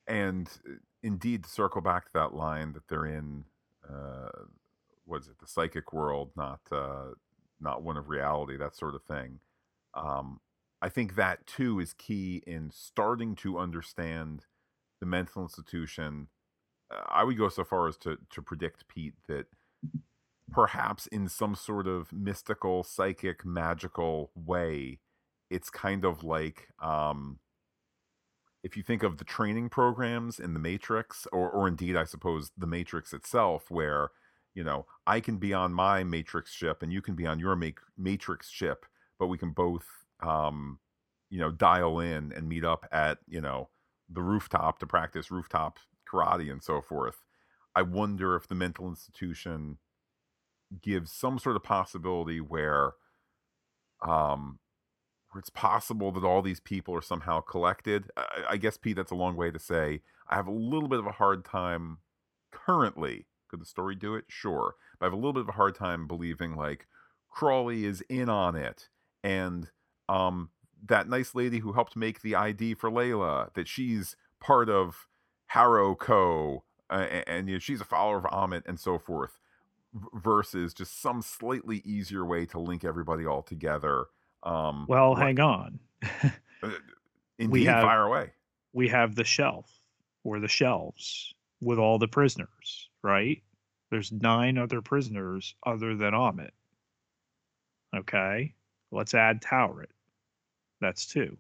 and uh, indeed, circle back to that line that they're in, uh, what is it, the psychic world, not uh, not one of reality, that sort of thing. Um, I think that too is key in starting to understand the mental institution. I would go so far as to to predict, Pete, that perhaps in some sort of mystical, psychic, magical way, it's kind of like um, if you think of the training programs in the Matrix, or or indeed, I suppose the Matrix itself, where you know I can be on my Matrix ship and you can be on your ma- Matrix ship, but we can both um, you know dial in and meet up at you know the rooftop to practice rooftop karate and so forth. I wonder if the mental institution gives some sort of possibility where um where it's possible that all these people are somehow collected. I, I guess Pete, that's a long way to say I have a little bit of a hard time currently. Could the story do it? Sure, but I have a little bit of a hard time believing like Crawley is in on it, and um that nice lady who helped make the ID for Layla that she's part of Harrow Co. Uh, and, and you know, she's a follower of Ammit and so forth versus just some slightly easier way to link everybody all together. Um, Well, hang on. uh, indeed, have- fire away. we have the shelf or the shelves with all the prisoners, right? There's nine other prisoners other than Ammit. Okay, let's add Taweret. That's two.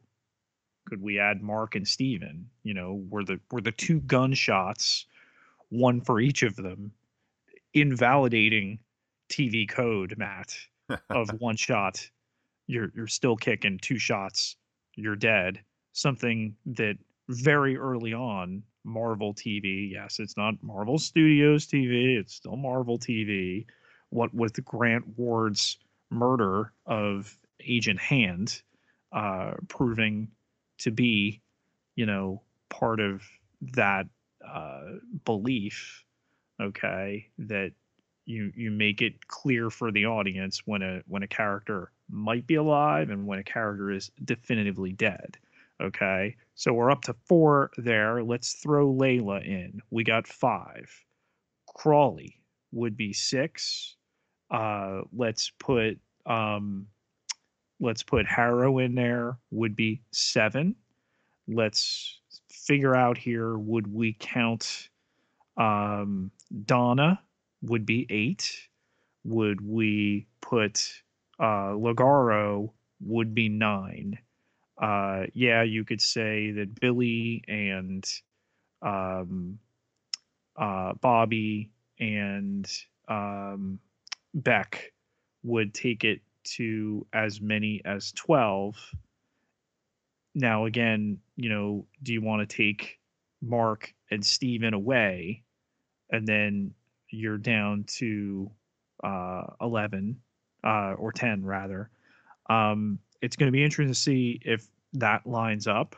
Could we add Mark and Steven? You know, were the were the two gunshots, one for each of them, invalidating TV code, Matt, of one shot, you're you're still kicking two shots, you're dead. Something that very early on, Marvel TV, yes, it's not Marvel Studios TV, it's still Marvel TV. What with Grant Ward's murder of Agent Hand, uh, proving to be, you know, part of that uh, belief, okay, that you you make it clear for the audience when a when a character might be alive and when a character is definitively dead. Okay, so we're up to four there. Let's throw Layla in. We got five. Crawley would be six. Uh, let's put um, let's put Harrow in there. Would be seven. Let's figure out here. Would we count um, Donna? Would be eight. Would we put uh, Logaro? Would be nine uh, yeah, you could say that Billy and um, uh, Bobby and um, Beck would take it to as many as 12. Now, again, you know, do you want to take Mark and Steven away and then you're down to uh, 11 uh, or 10 rather? Um, it's going to be interesting to see if that lines up.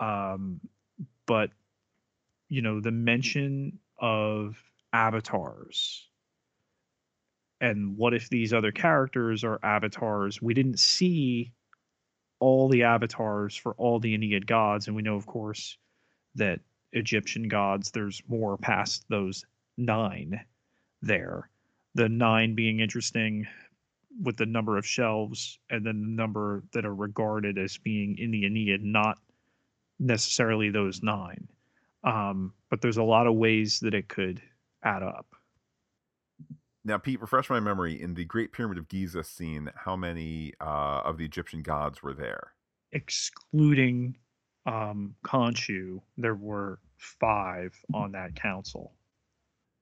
Um, but you know, the mention of avatars and what if these other characters are avatars? We didn't see all the avatars for all the Ennead gods, and we know, of course, that Egyptian gods, there's more past those nine there. The nine being interesting with the number of shelves and then the number that are regarded as being in the Ennead, not necessarily those nine. Um, but there's a lot of ways that it could add up. Now, Pete, refresh my memory. In the Great Pyramid of Giza scene, how many uh, of the Egyptian gods were there? Excluding um, Khonshu, there were five on that council.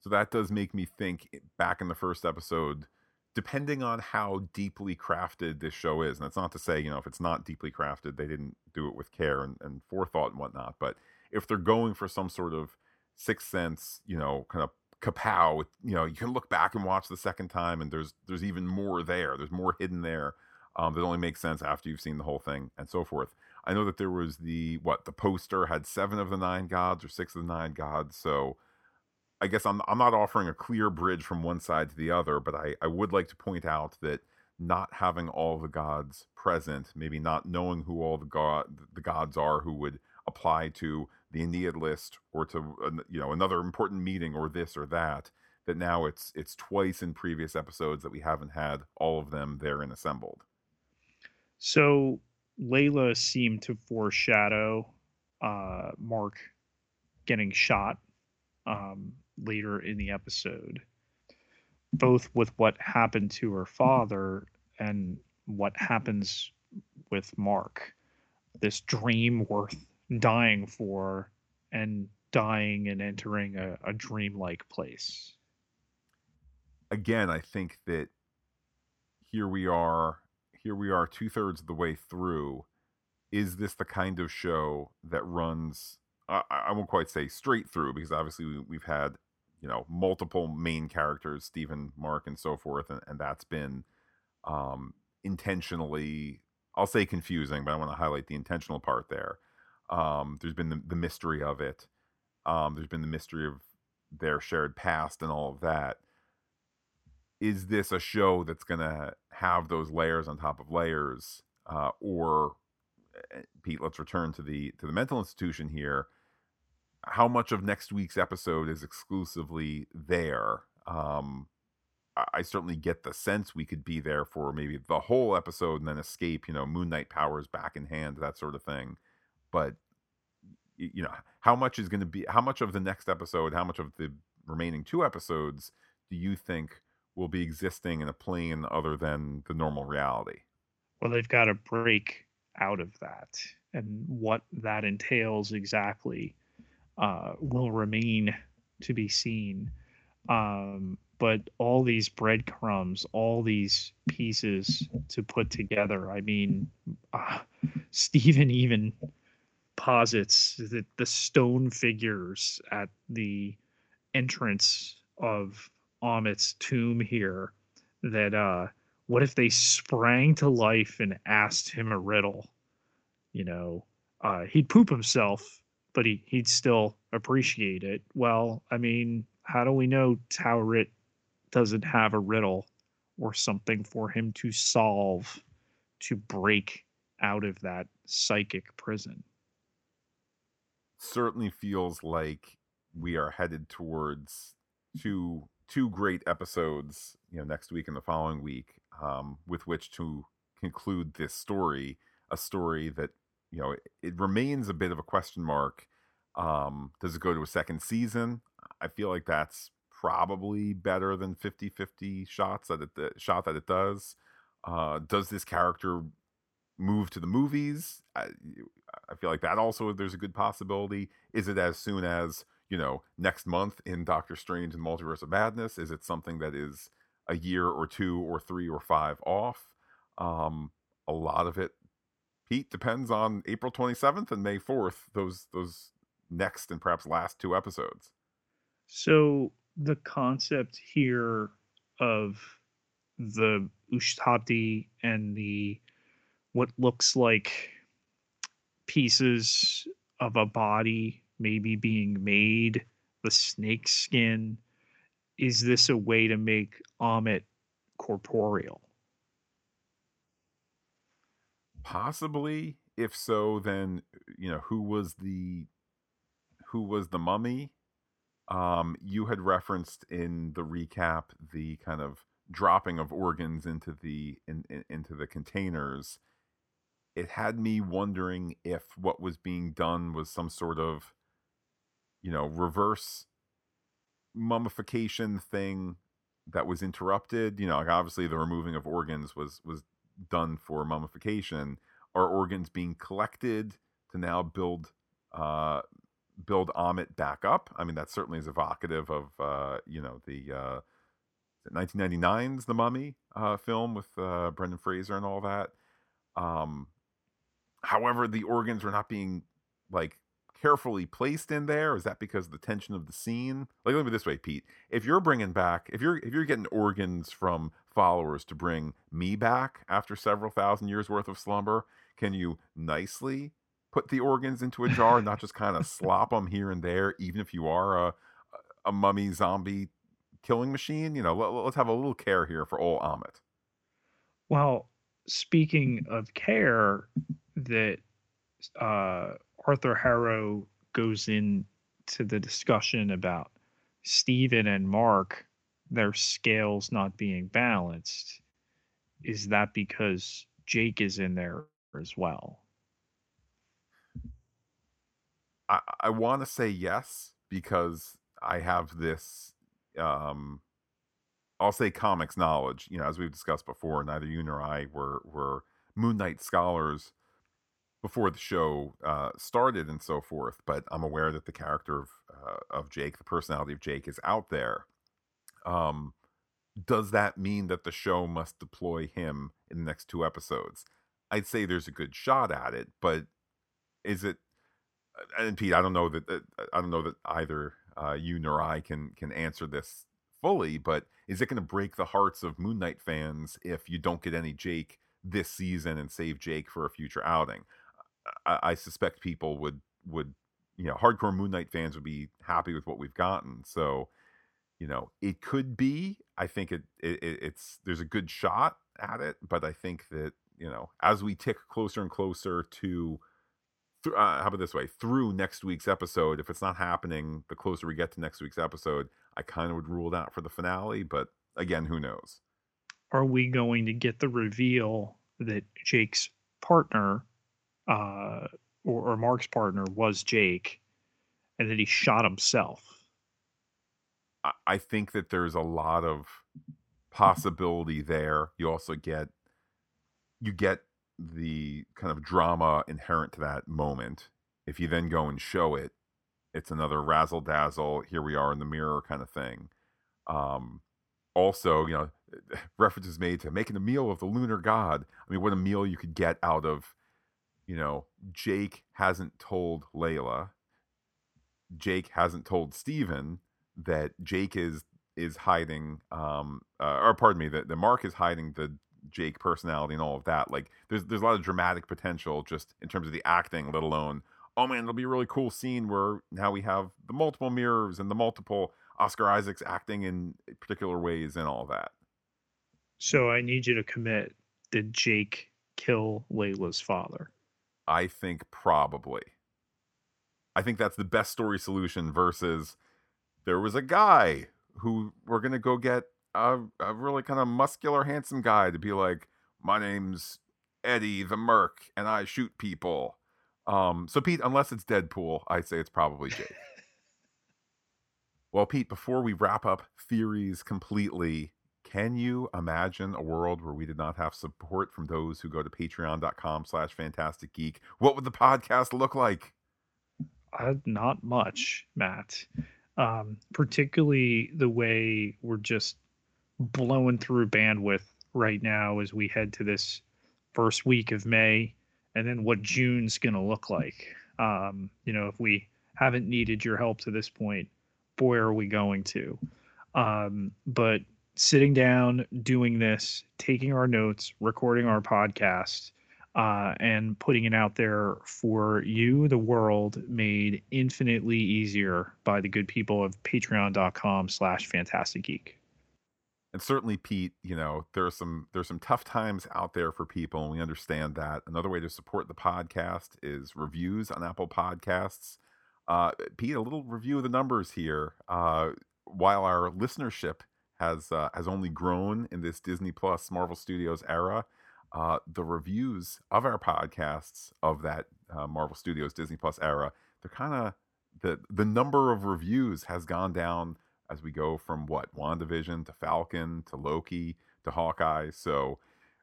So that does make me think back in the first episode, depending on how deeply crafted this show is, and that's not to say, you know, if it's not deeply crafted, they didn't do it with care and, and forethought and whatnot. But if they're going for some sort of sixth sense, you know, kind of kapow you know you can look back and watch the second time and there's there's even more there. There's more hidden there um, that only makes sense after you've seen the whole thing and so forth. I know that there was the what the poster had seven of the nine gods or six of the nine gods so i guess i'm, I'm not offering a clear bridge from one side to the other but i, I would like to point out that not having all the gods present maybe not knowing who all the god the gods are who would apply to the Ennead list or to you know another important meeting or this or that that now it's it's twice in previous episodes that we haven't had all of them there and assembled. So Layla seemed to foreshadow uh, Mark getting shot um, later in the episode, both with what happened to her father and what happens with Mark. This dream worth dying for and dying and entering a, a dreamlike place. Again, I think that here we are, here we are two thirds of the way through. Is this the kind of show that runs? I, I won't quite say straight through because obviously we, we've had you know multiple main characters, Steven, Mark, and so forth, and, and that's been um, intentionally. I'll say confusing, but I want to highlight the intentional part there um, there's been the, the mystery of it. Um, there's been the mystery of their shared past and all of that. Is this a show that's going to have those layers on top of layers, uh, or eh, Pete? Let's return to the to the mental institution here. How much of next week's episode is exclusively there? Um, I certainly get the sense we could be there for maybe the whole episode and then escape, you know, Moon Knight powers back in hand, that sort of thing but you know how much is going to be how much of the next episode how much of the remaining two episodes do you think will be existing in a plane other than the normal reality? Well they've got to break out of that and what that entails exactly uh, will remain to be seen. Um, but all these breadcrumbs all these pieces to put together i mean uh, steven even posits that the stone figures at the entrance of Ammit's tomb here that uh what if they sprang to life and asked him a riddle? You know, uh he'd poop himself, but he he'd still appreciate it. Well, I mean, how do we know Taweret doesn't have a riddle or something for him to solve to break out of that psychic prison? Certainly feels like we are headed towards two two great episodes you know next week and the following week um, with which to conclude this story a story that you know it, it remains a bit of a question mark um, does it go to a second season? I feel like that's probably better than 50-50 shots that it the shot that it does. Uh, does this character move to the movies. I, I feel like that also there's a good possibility. Is it as soon as you know next month in Doctor Strange and Multiverse of Madness? Is it something that is a year or two or three or five off? Um, a lot of it, Pete, depends on April 27th and May 4th. Those those next and perhaps last two episodes. So the concept here of the Ushabti and the what looks like pieces of a body maybe being made, the snake skin. Is this a way to make Ammit corporeal? Possibly. If so, then you know who was the who was the mummy? Um, you had referenced in the recap the kind of dropping of organs into the in, in, into the containers. It had me wondering if what was being done was some sort of you know reverse mummification thing that was interrupted you know like obviously the removing of organs was was done for mummification. Are organs being collected to now build uh build Ammit back up? I mean that certainly is evocative of uh you know the uh 1999's the mummy uh film with uh brendan fraser and all that? Um however the organs were not being like carefully placed in there? Is that because of the tension of the scene? Like, let me this way, Pete. If you're bringing back, if you're if you're getting organs from followers to bring me back after several thousand years worth of slumber, can you nicely put the organs into a jar and not just kind of slop them here and there, even if you are a a mummy zombie killing machine? You know, let, us have a little care here for old Ammit. Well, speaking of care, that uh, Arthur Harrow goes into the discussion about Steven and Mark, their scales not being balanced. Is that because Jake is in there as well? I, I want to say yes because I have this um I'll say comics knowledge. You know, as we've discussed before, neither you nor I were were Moon Knight scholars before the show uh, started and so forth. But I'm aware that the character of uh, of Jake, the personality of Jake, is out there. Um, does that mean that the show must deploy him in the next two episodes? I'd say there's a good shot at it, but is it? Uh, and Pete, I don't know that I don't know that either uh, you nor I can can answer this fully. But is it going to break the hearts of Moon Knight fans if you don't get any Jake this season and save Jake for a future outing? I, I suspect people would would you know hardcore Moon Knight fans would be happy with what we've gotten. So you know it could be. I think it, it it's there's a good shot at it, but I think that you know as we tick closer and closer to uh, how about this way through next week's episode if it's not happening the closer we get to next week's episode i kind of would rule it out for the finale but again who knows are we going to get the reveal that jake's partner uh, or, or Mark's partner was Jake, and then he shot himself. I think that there's a lot of possibility there. You also get you get the kind of drama inherent to that moment. If you then go and show it, it's another razzle dazzle. Here we are in the mirror kind of thing. Um, also, you know, references made to making a meal of the lunar god. I mean, what a meal you could get out of you know, Jake hasn't told Layla. Jake hasn't told Steven that Jake is is hiding um uh, or pardon me that the Mark is hiding the Jake personality and all of that. Like there's there's a lot of dramatic potential just in terms of the acting, let alone oh man, it'll be a really cool scene where now we have the multiple mirrors and the multiple Oscar Isaacs acting in particular ways and all that. So I need you to commit. Did Jake kill Layla's father? I think probably. I think that's the best story solution versus there was a guy who we're gonna go get a, a really kind of muscular, handsome guy to be like, my name's Eddie the Merc, and I shoot people. Um, so Pete, unless it's Deadpool, I'd say it's probably Jake. well, Pete, before we wrap up theories completely, can you imagine a world where we did not have support from those who go to patreon.com slash phantastic geek? What would the podcast look like? Uh, not much, Matt. Um, particularly the way we're just blowing through bandwidth right now as we head to this first week of May and then what June's going to look like. Um, you know, if we haven't needed your help to this point, boy, are we going to. Um, but sitting down, doing this, taking our notes, recording our podcast, uh, and putting it out there for you, the world, made infinitely easier by the good people of patreon.com slash phantastic geek. And certainly, Pete, you know, there's some there's some tough times out there for people, and we understand that. Another way to support the podcast is reviews on Apple Podcasts. Uh, Pete, a little review of the numbers here. Uh, while our listenership has uh, has only grown in this Disney Plus Marvel Studios era, uh, the reviews of our podcasts of that uh, Marvel Studios Disney Plus era, they're kind of the the number of reviews has gone down as we go from what WandaVision to Falcon to Loki to Hawkeye. So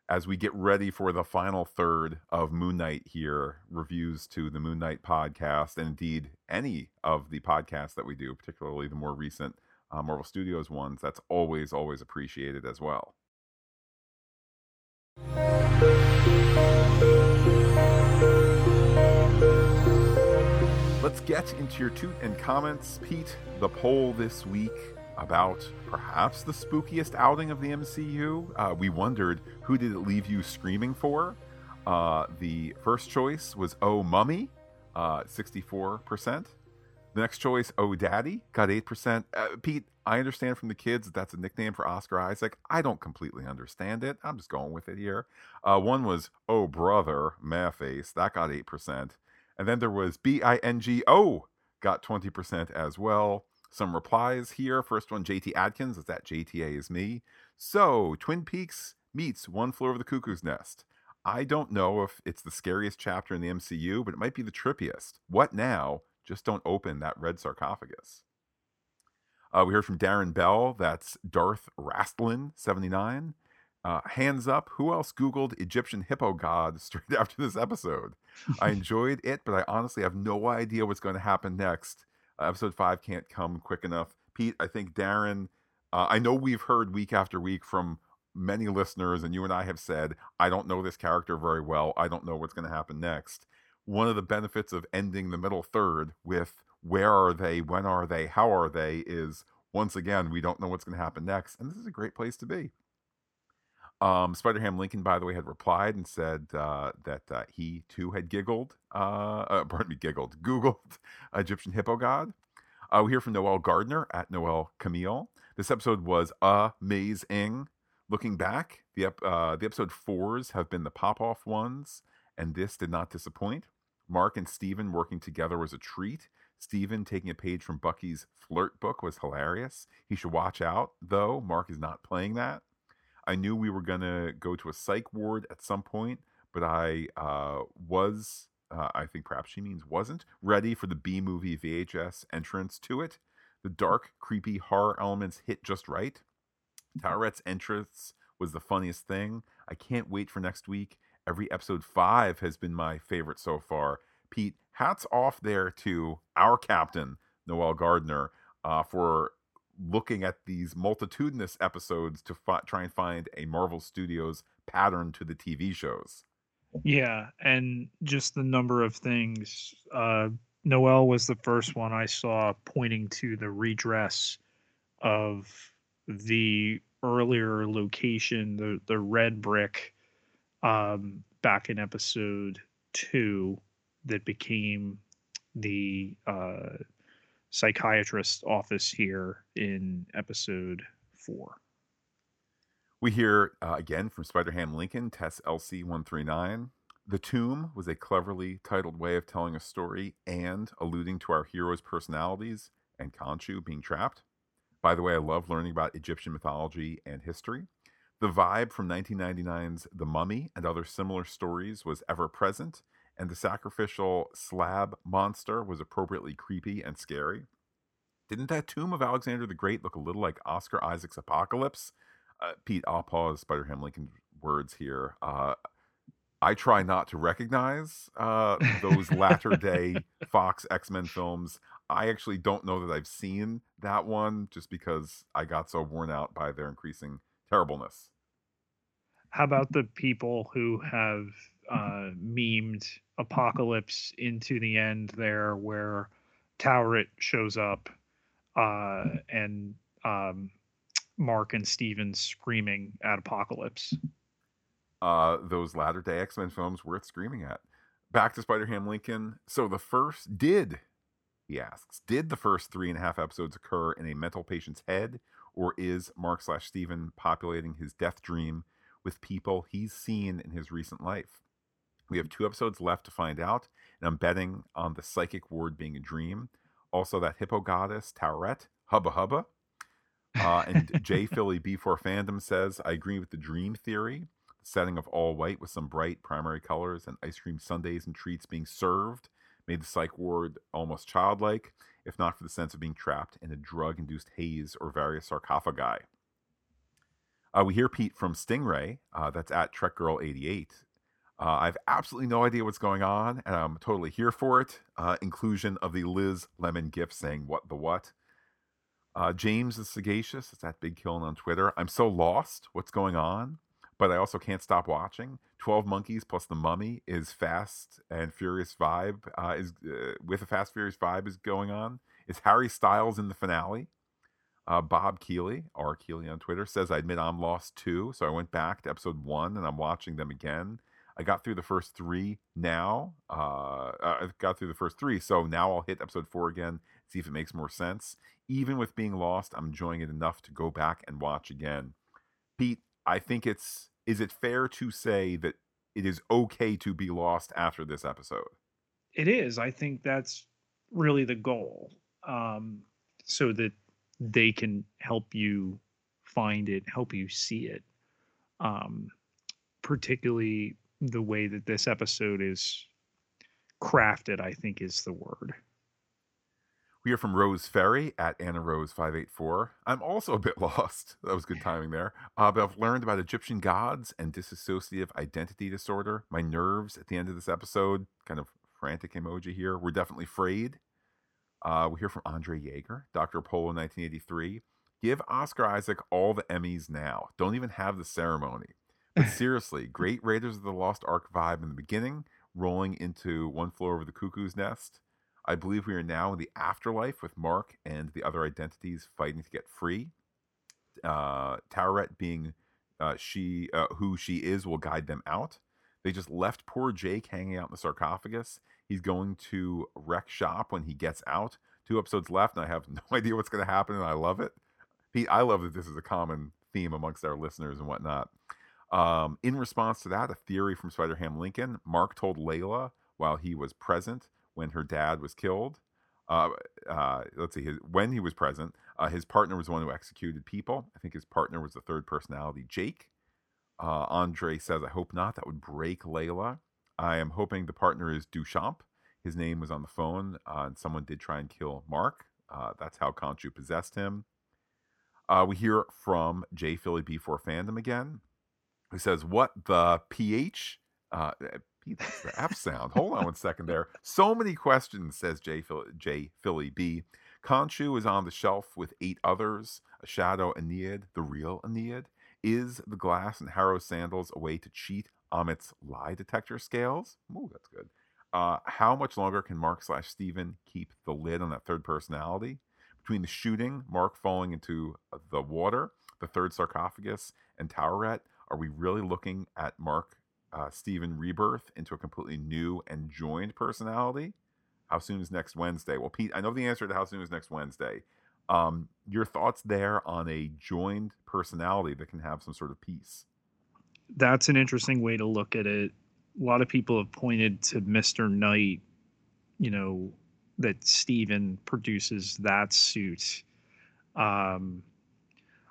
as we get ready for the final third of Moon Knight here, reviews to the Moon Knight podcast, and indeed any of the podcasts that we do, particularly the more recent uh, Marvel Studios ones, that's always, always appreciated as well. Let's get into your toot and comments. Pete, the poll this week about perhaps the spookiest outing of the MCU. Uh, we wondered who did it leave you screaming for? Uh, the first choice was Oh Mummy, uh, 64%. The next choice, Oh Daddy, got 8%. Uh, Pete, I understand from the kids that that's a nickname for Oscar Isaac. I don't completely understand it. I'm just going with it here. Uh, one was Oh Brother, Mayface. That got 8%. And then there was B I N G O, got 20% as well. Some replies here. First one, JT Adkins. Is that JTA is me? So, Twin Peaks meets One Flew Over the Cuckoo's Nest. I don't know if it's the scariest chapter in the MCU, but it might be the trippiest. What now? Just don't open that red sarcophagus. Uh, we heard from Darren Bell. That's Darth Rastlin, 79. Uh, hands up. Who else Googled Egyptian hippo god straight after this episode? I enjoyed it, but I honestly have no idea what's going to happen next. Uh, episode five can't come quick enough. Pete, I think Darren, uh, I know we've heard week after week from many listeners, and you and I have said, I don't know this character very well. I don't know what's going to happen next. One of the benefits of ending the middle third with where are they, when are they, how are they, is once again, we don't know what's going to happen next. And this is a great place to be. Um, Spider Ham Lincoln, by the way, had replied and said uh, that uh, he too had giggled, uh, uh, pardon me, giggled, Googled Egyptian hippo god. Uh, we hear from Noel Gardner at Noel Camille. This episode was amazing. Looking back, the, ep- uh, the episode fours have been the pop off ones, and this did not disappoint. Mark and Steven working together was a treat. Steven taking a page from Bucky's flirt book was hilarious. He should watch out, though. Mark is not playing that. I knew we were going to go to a psych ward at some point, but I uh, was, uh, I think perhaps she means wasn't, ready for the B movie VHS entrance to it. The dark, creepy horror elements hit just right. Taweret's entrance was the funniest thing. I can't wait for next week. Every episode five has been my favorite so far. Pete, hats off there to our captain, Noel Gardner, uh, for looking at these multitudinous episodes to fi- try and find a Marvel Studios pattern to the TV shows. Yeah, and just the number of things. Uh, Noel was the first one I saw pointing to the redress of the earlier location, the the red brick, um, back in episode two, that became the uh, psychiatrist office here in episode four. We hear uh, again from Spider Ham Lincoln, Tess LC 139. The Tomb was a cleverly titled way of telling a story and alluding to our heroes' personalities and Khonshu being trapped. By the way, I love learning about Egyptian mythology and history. The vibe from 1999's The Mummy and other similar stories was ever present, and the sacrificial slab monster was appropriately creepy and scary. Didn't that tomb of Alexander the Great look a little like Oscar Isaac's Apocalypse? Uh, Pete, I'll pause Spider Ham Lincoln's words here. Uh, I try not to recognize uh, those latter day Fox X Men films. I actually don't know that I've seen that one just because I got so worn out by their increasing terribleness. How about the people who have uh, memed Apocalypse into the end there, where Taweret shows up uh, and um, Mark and Steven screaming at Apocalypse? uh, those latter day X Men films worth screaming at. Back to Spider Ham Lincoln. So the first did, he asks, did the first three and a half episodes occur in a mental patient's head, or is Mark slash Steven populating his death dream with people he's seen in his recent life? We have two episodes left to find out, and I'm betting on the psychic ward being a dream. Also, that hippo goddess, Taweret, hubba hubba. Uh, and J Philly B4 fandom says, I agree with the dream theory. The setting of all white with some bright primary colors and ice cream sundaes and treats being served made the psych ward almost childlike, if not for the sense of being trapped in a drug induced haze or various sarcophagi. Uh, we hear Pete from Stingray, uh, that's at TrekGirl88. Uh, I have absolutely no idea what's going on, and I'm totally here for it. Uh, inclusion of the Liz Lemon gift saying what the what. Uh, James is sagacious. It's at Big Kiln on Twitter. I'm so lost. What's going on? But I also can't stop watching. Twelve Monkeys plus the Mummy is Fast and Furious vibe. Uh, is with a Fast Furious vibe is going on. Is Harry Styles in the finale? Uh, Bob Keeley, or Keeley on Twitter, says I admit I'm lost too. So I went back to episode one and I'm watching them again. I got through the first three now. Uh, I got through the first three, so now I'll hit episode four again, see if it makes more sense. Even with being lost, I'm enjoying it enough to go back and watch again. Pete, I think it's is it fair to say that it is okay to be lost after this episode? It is. I think that's really the goal. Um, so that they can help you find it, help you see it. Um, particularly the way that this episode is crafted, I think is the word. We are from Rose Ferry at Anna Rose 584. I'm also a bit lost. That was good timing there. Uh, but I've learned about Egyptian gods and dissociative identity disorder. My nerves at the end of this episode, kind of frantic emoji here, were definitely frayed. Uh, we hear from Andre Yeager, Dr. Polo 1983. Give Oscar Isaac all the Emmys now. Don't even have the ceremony. But seriously, great Raiders of the Lost Ark vibe in the beginning, rolling into One Flew Over the Cuckoo's Nest. I believe we are now in the afterlife with Mark and the other identities fighting to get free. Uh, being uh, she uh, who she is will guide them out. They just left poor Jake hanging out in the sarcophagus. He's going to wreck shop when he gets out. Two episodes left, and I have no idea what's going to happen, and I love it. Pete, I love that this is a common theme amongst our listeners and whatnot. Um, in response to that, a theory from Spider Ham Lincoln Mark told Layla while he was present when her dad was killed. Uh, uh, let's see, his, when he was present, uh, his partner was the one who executed people. I think his partner was the third personality, Jake. Uh, Andre says, I hope not. That would break Layla. I am hoping the partner is Duchamp. His name was on the phone, uh, and someone did try and kill Mark. Uh, that's how Khonshu possessed him. we hear from J Philly B4 fandom again. He says, What the PH? Uh, that's the F sound. Hold on one second there. So many questions, says J. Philly, J. Philly B. Khonshu is on the shelf with eight others. A shadow Ennead, the real Ennead. Is the glass and Harrow sandals a way to cheat Ammit's lie detector scales? Ooh, that's good. Uh, how much longer can Mark slash Steven keep the lid on that third personality? Between the shooting, Mark falling into the water, the third sarcophagus, and Taweret, are we really looking at Mark uh, Steven rebirth into a completely new and joined personality? How soon is next Wednesday? Well, Pete, I know the answer to how soon is next Wednesday. Um, your thoughts there on a joined personality that can have some sort of peace? That's an interesting way to look at it. A lot of people have pointed to Mr. Knight, you know, that Steven produces that suit. Um,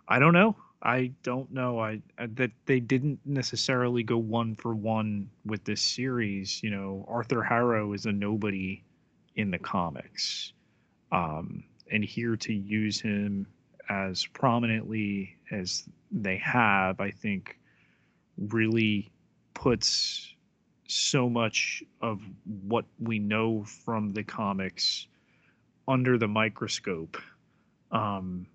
I don't know. I don't know. I, I, that they didn't necessarily go one for one with this series. You know, Arthur Harrow is a nobody in the comics, um, and here to use him as prominently as they have, I think, really puts so much of what we know from the comics under the microscope. Um,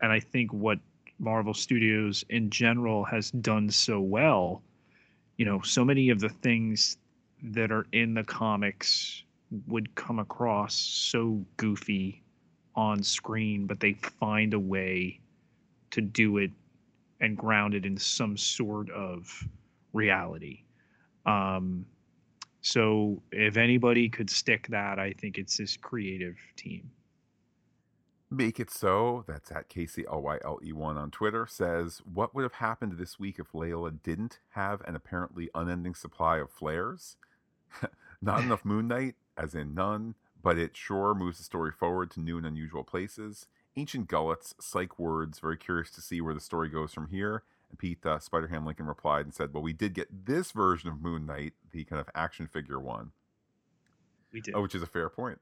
and I think what Marvel Studios in general has done so well. You know, so many of the things that are in the comics would come across so goofy on screen, but they find a way to do it and grounded in some sort of reality. Um, so if anybody could stick that, I think it's this creative team. Make it so. That's at Casey L Y L E one on Twitter. Says, what would have happened this week if Layla didn't have an apparently unending supply of flares? Not enough Moon Knight, as in none, but it sure moves the story forward to new and unusual places. Ancient Gullets, psych words. Very curious to see where the story goes from here. And Pete uh, Spider Ham Lincoln replied and said, "Well, we did get this version of Moon Knight, the kind of action figure one, We did. oh, which is a fair point."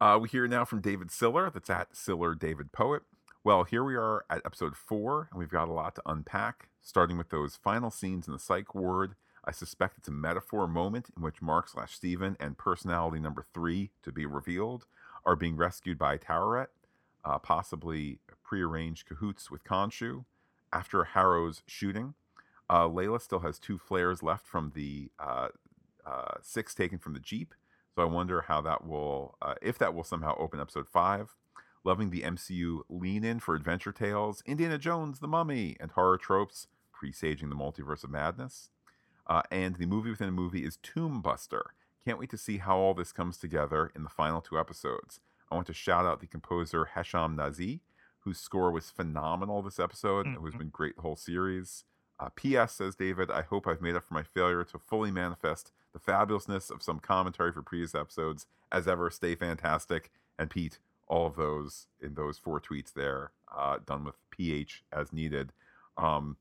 Uh, we hear now from David Siller. That's at Siller David Poet. Well, here we are at episode four, and we've got a lot to unpack. Starting with those final scenes in the psych ward, I suspect it's a metaphor moment in which Mark slash Steven and personality number three, to be revealed, are being rescued by Taweret, uh, possibly prearranged cahoots with Khonshu. After Harrow's shooting, uh, Layla still has two flares left from the uh, uh, six taken from the Jeep. So I wonder how that will, uh, if that will somehow open episode five. Loving the MCU lean in for adventure tales, Indiana Jones, The Mummy, and horror tropes, presaging the multiverse of madness. Uh, and the movie within a movie is Tomb Buster. Can't wait to see how all this comes together in the final two episodes. I want to shout out the composer Hesham Nazih, whose score was phenomenal this episode and who's been great the whole series. Uh, P.S. says David, I hope I've made up for my failure to fully manifest the fabulousness of some commentary for previous episodes. As ever, stay fantastic. And Pete, all of those in those four tweets there, uh, done with PH as needed. Um,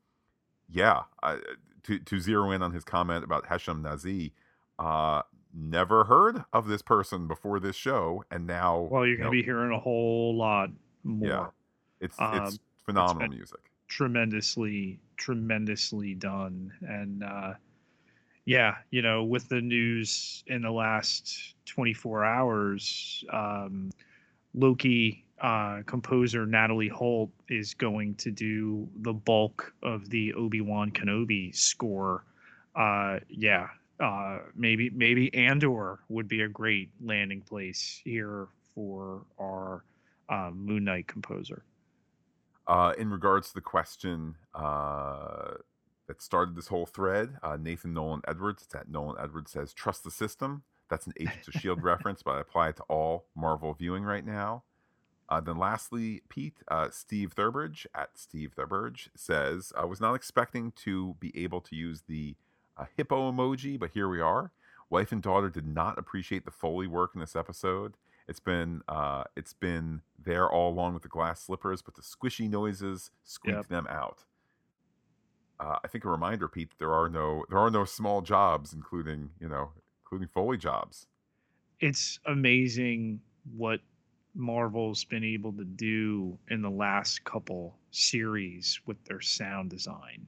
yeah, I, to to zero in on his comment about Hesham Nazih, uh, never heard of this person before this show, and now well, you're you going know, to be hearing a whole lot more. Yeah. it's um, it's phenomenal been- music. tremendously tremendously done and uh yeah you know with the news in the last 24 hours um loki uh composer natalie holt is going to do the bulk of the obi-wan kenobi score uh yeah uh maybe maybe andor would be a great landing place here for our uh, moon knight composer Uh, in regards to the question uh, that started this whole thread, uh, Nathan Nolan Edwards, it's at Nolan Edwards says, trust the system. That's an Agents of S.H.I.E.L.D. reference, but I apply it to all Marvel viewing right now. Uh, then lastly, Pete, uh, Steve Thurbridge at Steve Thurbridge says, I was not expecting to be able to use the uh, hippo emoji, but here we are. Wife and daughter did not appreciate the Foley work in this episode. It's been uh, it's been there all along with the glass slippers, but the squishy noises squeaked Yep. them out. Uh, I think a reminder, Pete, that there are no there are no small jobs, including you know including Foley jobs. it's amazing what Marvel's been able to do in the last couple series with their sound design.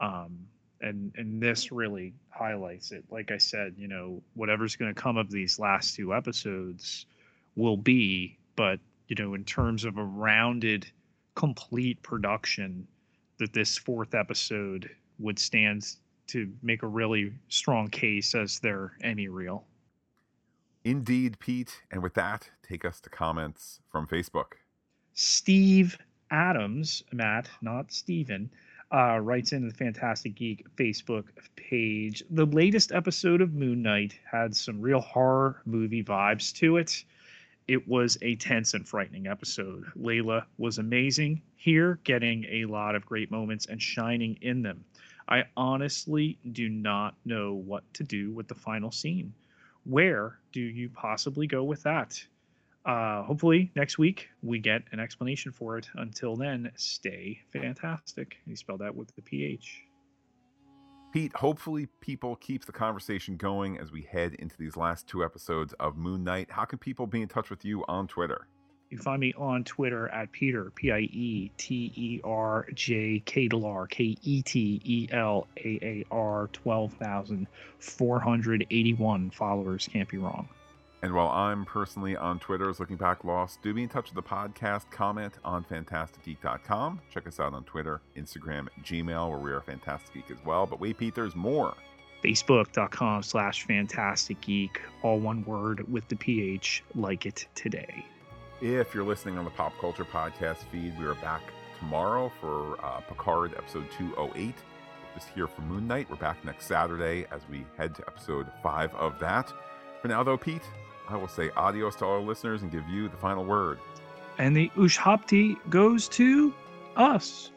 Um, and and this really highlights it. Like I said, you know, whatever's going to come of these last two episodes will be, but you know, in terms of a rounded, complete production, that this fourth episode would stand to make a really strong case as their Emmy reel. Indeed, Pete. And with that, take us to comments from Facebook. Steve Adams, Matt, not Steven, uh, writes in the Phantastic Geek Facebook page. The latest episode of Moon Knight had some real horror movie vibes to it. It was a tense and frightening episode. Layla was amazing here, getting a lot of great moments and shining in them. I honestly do not know what to do with the final scene. Where do you possibly go with that? Uh, hopefully next week we get an explanation for it. Until then, stay fantastic. He spelled that with the PH. Pete, hopefully people keep the conversation going as we head into these last two episodes of Moon Knight. How can people be in touch with you on Twitter? You can find me on Twitter at Peter, P I E T E R J K T L R, K E T E L A A R, 12,481 followers. Can't be wrong. And while I'm personally on Twitter as Looking Back Lost, do be in touch with the podcast. Comment on phantasticgeek.com. Check us out on Twitter, Instagram, Gmail, where we are Phantastic Geek as well. But wait, Pete, there's more. Facebook.com slash phantastic geek, all one word with the PH, like it today. If you're listening on the Pop Culture Podcast feed, we are back tomorrow for uh, Picard episode 208. just here for Moon Knight. We're back next Saturday as we head to episode five of that. For now, though, Pete, I will say adios to all our listeners and give you the final word. And the Ushabti goes to us.